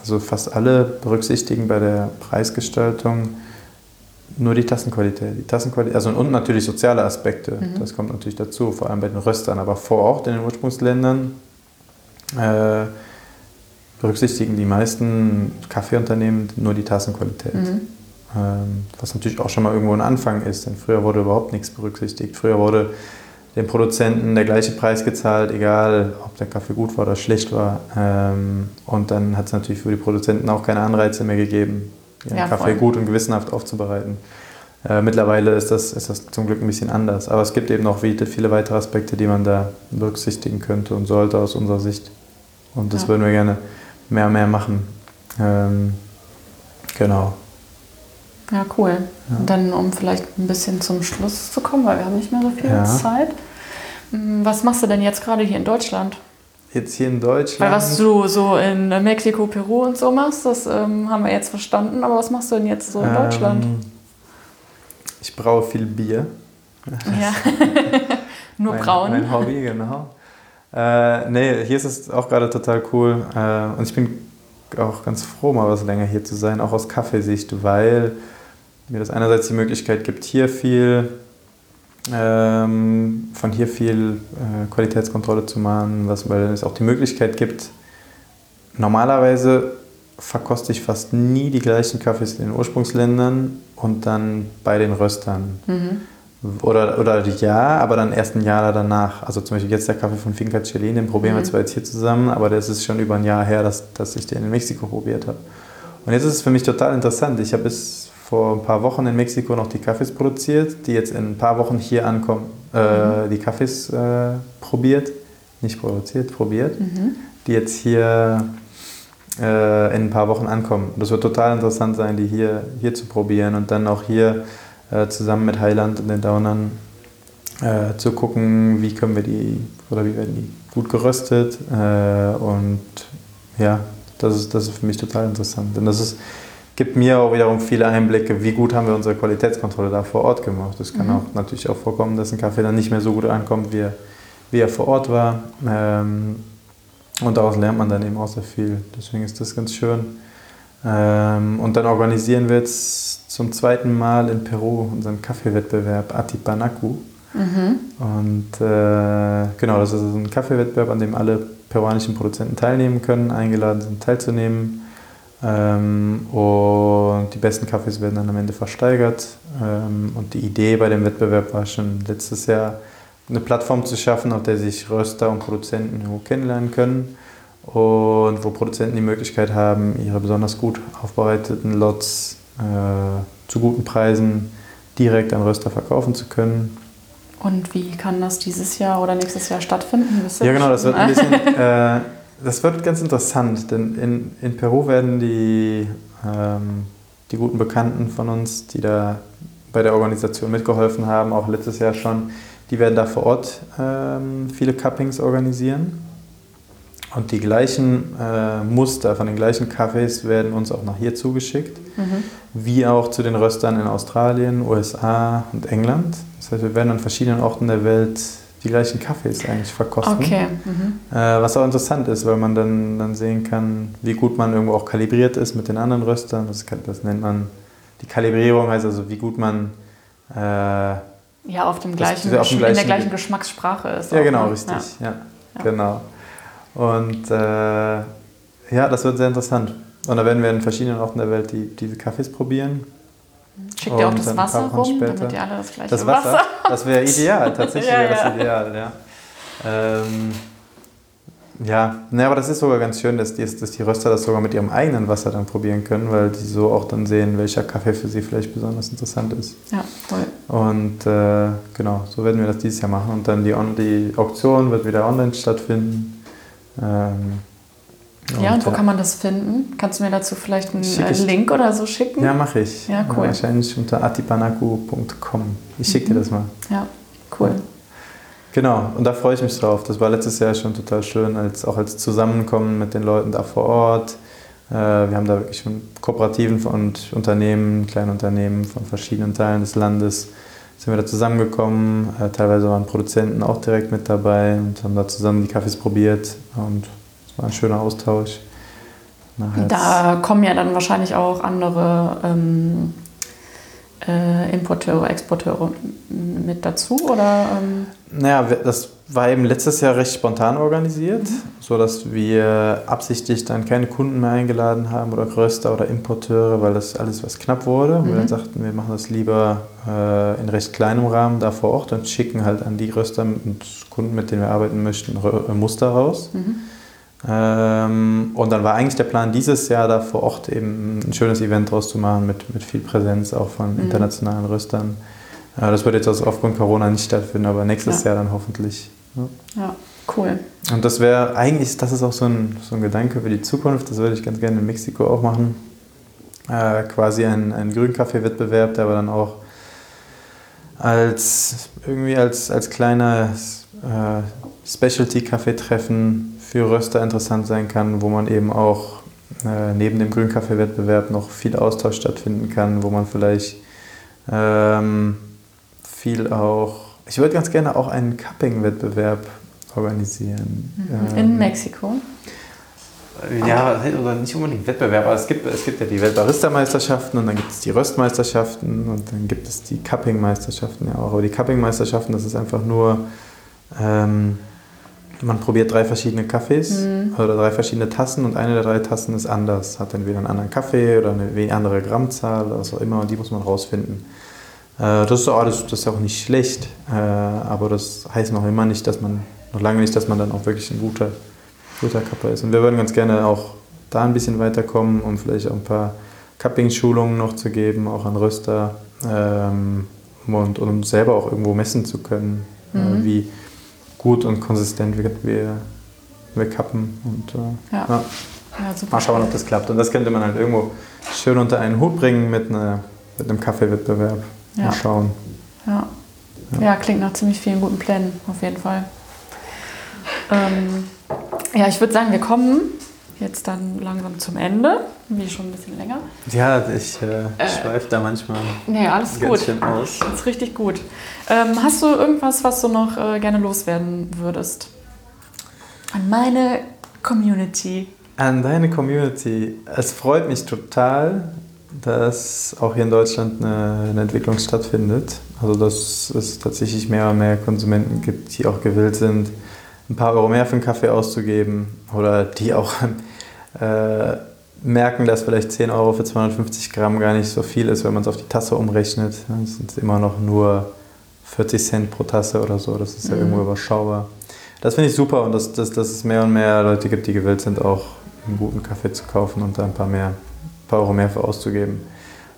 also fast alle berücksichtigen bei der Preisgestaltung nur die Tassenqualität. Die Tassenqualität, also und natürlich soziale Aspekte, mhm. das kommt natürlich dazu, vor allem bei den Röstern, aber vor Ort in den Ursprungsländern äh, berücksichtigen die meisten Kaffeeunternehmen nur die Tassenqualität. Mhm. Ähm, was natürlich auch schon mal irgendwo ein Anfang ist, denn früher wurde überhaupt nichts berücksichtigt. Früher wurde dem Produzenten der gleiche Preis gezahlt, egal ob der Kaffee gut war oder schlecht war. Ähm, und dann hat es natürlich für die Produzenten auch keine Anreize mehr gegeben, ihren ja, Kaffee voll. gut und gewissenhaft aufzubereiten. Äh, mittlerweile ist das, ist das zum Glück ein bisschen anders. Aber es gibt eben noch viele weitere Aspekte, die man da berücksichtigen könnte und sollte aus unserer Sicht. Und das ja. würden wir gerne mehr und mehr machen. Ähm, genau. Ja, cool. Ja. Dann, um vielleicht ein bisschen zum Schluss zu kommen, weil wir haben nicht mehr so viel ja. Zeit. Hm, was machst du denn jetzt gerade hier in Deutschland? Jetzt hier in Deutschland? Weil was du so in Mexiko, Peru und so machst, das ähm, haben wir jetzt verstanden. Aber was machst du denn jetzt so in ähm, Deutschland? Ich braue viel Bier. Ja, nur mein, braun. Mein Hobby, genau. Äh, nee, hier ist es auch gerade total cool. Äh, und ich bin auch ganz froh, mal was länger hier zu sein, auch aus Kaffeesicht, weil mir das einerseits die Möglichkeit gibt, hier viel ähm, von hier viel äh, Qualitätskontrolle zu machen, was, weil es auch die Möglichkeit gibt, normalerweise verkoste ich fast nie die gleichen Kaffees in den Ursprungsländern und dann bei den Röstern. Mhm. Oder, oder ja, aber dann erst ein Jahr danach. Also zum Beispiel jetzt der Kaffee von Finca Chelin, den probieren mhm. wir zwar jetzt hier zusammen, aber das ist schon über ein Jahr her, dass, dass ich den in Mexiko probiert habe. Und jetzt ist es für mich total interessant. Ich habe bis vor ein paar Wochen in Mexiko noch die Kaffees produziert, die jetzt in ein paar Wochen hier ankommen, äh, mhm. die Kaffees äh, probiert, nicht produziert, probiert, mhm. die jetzt hier äh, in ein paar Wochen ankommen. Das wird total interessant sein, die hier, hier zu probieren und dann auch hier äh, zusammen mit Heiland und den Downern äh, zu gucken, wie können wir die oder wie werden die gut geröstet. Äh, und ja, das ist, das ist für mich total interessant. Und das ist, gibt mir auch wiederum viele Einblicke, wie gut haben wir unsere Qualitätskontrolle da vor Ort gemacht. Es kann mhm. auch natürlich auch vorkommen, dass ein Kaffee dann nicht mehr so gut ankommt, wie er, wie er vor Ort war. Ähm, und daraus lernt man dann eben auch sehr viel. Deswegen ist das ganz schön. Ähm, und dann organisieren wir jetzt zum zweiten Mal in Peru unseren Kaffeewettbewerb Atipanaku. Mhm. Und äh, genau, das ist ein Kaffeewettbewerb, an dem alle peruanischen Produzenten teilnehmen können, eingeladen sind teilzunehmen. Ähm, und die besten Kaffees werden dann am Ende versteigert. Ähm, und die Idee bei dem Wettbewerb war schon letztes Jahr, eine Plattform zu schaffen, auf der sich Röster und Produzenten kennenlernen können und wo Produzenten die Möglichkeit haben, ihre besonders gut aufbereiteten Lots äh, zu guten Preisen direkt an Röster verkaufen zu können. Und wie kann das dieses Jahr oder nächstes Jahr stattfinden? Ja, genau, das wird ein bisschen, äh, das wird ganz interessant, denn in, in Peru werden die, ähm, die guten Bekannten von uns, die da bei der Organisation mitgeholfen haben, auch letztes Jahr schon, die werden da vor Ort ähm, viele Cuppings organisieren. Und die gleichen äh, Muster von den gleichen Kaffees werden uns auch nach hier zugeschickt, mhm. wie auch zu den Röstern in Australien, USA und England. Das heißt, wir werden an verschiedenen Orten der Welt die gleichen Kaffees eigentlich verkosten. Okay. Mhm. Äh, was auch interessant ist, weil man dann, dann sehen kann, wie gut man irgendwo auch kalibriert ist mit den anderen Röstern. Das, das nennt man, die Kalibrierung heißt also, wie gut man äh, ja, auf dem gleichen, auf dem gleichen, in der gleichen Geschmackssprache ist. Ja, auch, genau, ne? richtig. Ja. ja. Genau. Und äh, ja, das wird sehr interessant. Und da werden wir in verschiedenen Orten der Welt die, diese Kaffees probieren. Schickt ihr auch das Wasser rum, später. damit ihr alle das gleiche das Wasser, Wasser? Das wäre ideal, tatsächlich ja, wäre das ideal, ja. Ähm, ja, ne, aber das ist sogar ganz schön, dass die, dass die Röster das sogar mit ihrem eigenen Wasser dann probieren können, weil die so auch dann sehen, welcher Kaffee für sie vielleicht besonders interessant ist. Ja, toll. Und äh, genau, so werden wir das dieses Jahr machen. Und dann die, On die Auktion wird wieder online stattfinden. Ähm, ja, und wo kann man das finden? Kannst du mir dazu vielleicht einen Link oder so schicken? Ja, mache ich. Ja, cool. Wahrscheinlich unter atipanaku.com. Ich schicke mhm. dir das mal. Ja, cool. Genau, und da freue ich mich drauf. Das war letztes Jahr schon total schön, als, auch als Zusammenkommen mit den Leuten da vor Ort. Äh, wir haben da wirklich von Kooperativen und Unternehmen, kleine Unternehmen von verschiedenen Teilen des Landes, sind wir da zusammengekommen. Äh, teilweise waren Produzenten auch direkt mit dabei und haben da zusammen die Kaffees probiert und es war ein schöner Austausch. Da kommen ja dann wahrscheinlich auch andere ähm, äh, Importeure, Exporteure mit dazu oder? Ähm? Naja, das war eben letztes Jahr recht spontan organisiert, sodass wir absichtlich dann keine Kunden mehr eingeladen haben oder Röster oder Importeure, weil das alles was knapp wurde. Und wir dann sagten, wir machen das lieber äh, in recht kleinem Rahmen da vor Ort und schicken halt an die Röster und Kunden, mit denen wir arbeiten möchten, äh, Muster raus. Ähm, und dann war eigentlich der Plan, dieses Jahr da vor Ort eben ein schönes Event draus zu machen mit, mit viel Präsenz auch von internationalen Röstern. Äh, das wird jetzt also aufgrund Corona nicht stattfinden, aber nächstes Ja. Jahr dann hoffentlich. Ja. Ja, cool. Und das wäre eigentlich, das ist auch so ein, so ein Gedanke für die Zukunft, das würde ich ganz gerne in Mexiko auch machen. Äh, quasi ein, ein Grünkaffee-Wettbewerb, der aber dann auch als irgendwie als, als kleines äh, Specialty-Kaffeetreffen für Röster interessant sein kann, wo man eben auch äh, neben dem Grünkaffee-Wettbewerb noch viel Austausch stattfinden kann, wo man vielleicht ähm, viel auch. Ich würde ganz gerne auch einen Cupping-Wettbewerb organisieren. In Ähm, Mexiko. ja, oder nicht unbedingt Wettbewerb, aber es gibt, es gibt ja die Weltbarista-Meisterschaften und dann gibt es die Röstmeisterschaften und dann gibt es die Cupping-Meisterschaften ja auch. Aber die Cupping-Meisterschaften, das ist einfach nur, ähm, man probiert drei verschiedene Kaffees oder drei verschiedene Tassen und eine der drei Tassen ist anders. Hat entweder einen anderen Kaffee oder eine andere Grammzahl oder was auch immer und die muss man rausfinden. Äh, das, ist auch, das, das ist auch nicht schlecht, äh, aber das heißt noch immer nicht, dass man, noch lange nicht, dass man dann auch wirklich ein guter guter Kapper ist. Und wir würden ganz gerne auch da ein bisschen weiterkommen, um vielleicht auch ein paar Cupping-Schulungen noch zu geben, auch an Röster ähm, und, um selber auch irgendwo messen zu können, äh, wie gut und konsistent wir, wir, wir kappen. Und äh, Ja. ja. Ja, mal schauen, ob das klappt. Und das könnte man halt irgendwo schön unter einen Hut bringen mit, einer, mit einem Kaffeewettbewerb. Ja. Mal schauen. Ja. ja, klingt nach ziemlich vielen guten Plänen, auf jeden Fall. Ähm, ja, ich würde sagen, wir kommen jetzt dann langsam zum Ende. Wie schon ein bisschen länger. Ja, ich äh, schweife da manchmal Nee, alles ganz gut. schön aus. Das ist richtig gut. Ähm, hast du irgendwas, was du noch äh, gerne loswerden würdest? An meine Community. An deine Community. Es freut mich total, dass auch hier in Deutschland eine, eine Entwicklung stattfindet. Also dass es tatsächlich mehr und mehr Konsumenten gibt, die auch gewillt sind, ein paar Euro mehr für einen Kaffee auszugeben oder die auch äh, merken, dass vielleicht 10 Euro für 250 Gramm gar nicht so viel ist, wenn man es auf die Tasse umrechnet. Das sind immer noch nur 40 Cent pro Tasse oder so. Das ist ja irgendwo überschaubar. Das finde ich super und dass, dass, dass es mehr und mehr Leute gibt, die gewillt sind, auch einen guten Kaffee zu kaufen und da ein paar, mehr, paar Euro mehr für auszugeben.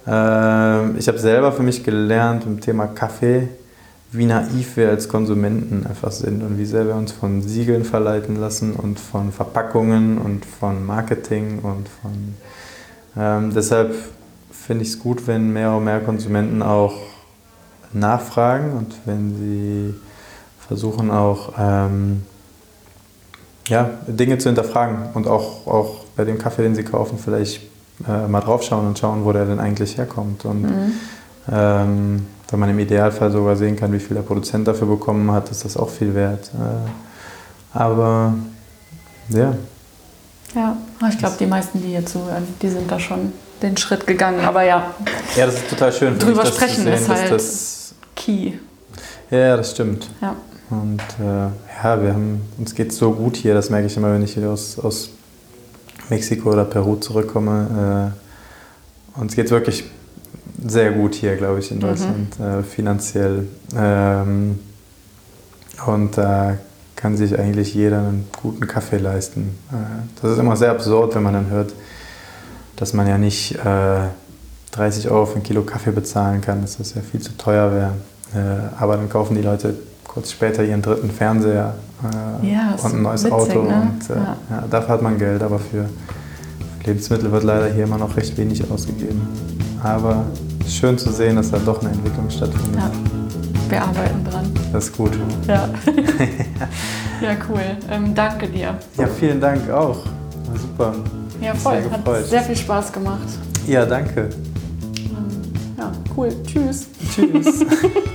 Ähm, ich habe selber für mich gelernt im Thema Kaffee, wie naiv wir als Konsumenten einfach sind und wie sehr wir uns von Siegeln verleiten lassen und von Verpackungen und von Marketing und von... Ähm, deshalb finde ich es gut, wenn mehr und mehr Konsumenten auch nachfragen und wenn sie versuchen auch ähm, ja, Dinge zu hinterfragen und auch, auch bei dem Kaffee, den sie kaufen, vielleicht äh, mal draufschauen und schauen, wo der denn eigentlich herkommt. Und ähm, wenn man im Idealfall sogar sehen kann, wie viel der Produzent dafür bekommen hat, ist das auch viel wert. Äh, aber ja, Ja, ich glaube, die meisten, die hier zuhören, die sind da schon den Schritt gegangen. Aber ja, ja, das ist total schön. Drüber mich, sprechen sehen, ist halt- das, Key. ja, das stimmt. Ja. Und äh, ja, wir haben, uns geht so gut hier, das merke ich immer, wenn ich hier aus, aus Mexiko oder Peru zurückkomme. Äh, uns geht es wirklich sehr gut hier, glaube ich, in Deutschland, äh, finanziell. Ähm, und da kann sich eigentlich jeder einen guten Kaffee leisten. Äh, das ist immer sehr absurd, wenn man dann hört, dass man ja nicht äh, 30 Euro für ein Kilo Kaffee bezahlen kann, dass das ja viel zu teuer wäre. Äh, aber dann kaufen die Leute kurz später ihren dritten Fernseher äh, Ja, und ein neues witzig, Auto. ne? Und, äh, Ja. ja, dafür hat man Geld, aber für Lebensmittel wird leider hier immer noch recht wenig ausgegeben. Aber es ist schön zu sehen, dass da doch eine Entwicklung stattfindet. Ja. Wir arbeiten dran. Das ist gut. Ja. ja, cool. Ähm, danke dir. Ja, vielen Dank auch. War super. Ja, voll. Sehr Hat gefreut. sehr viel Spaß gemacht. Ja, danke. Ähm, ja, cool. Tschüss. Tschüss.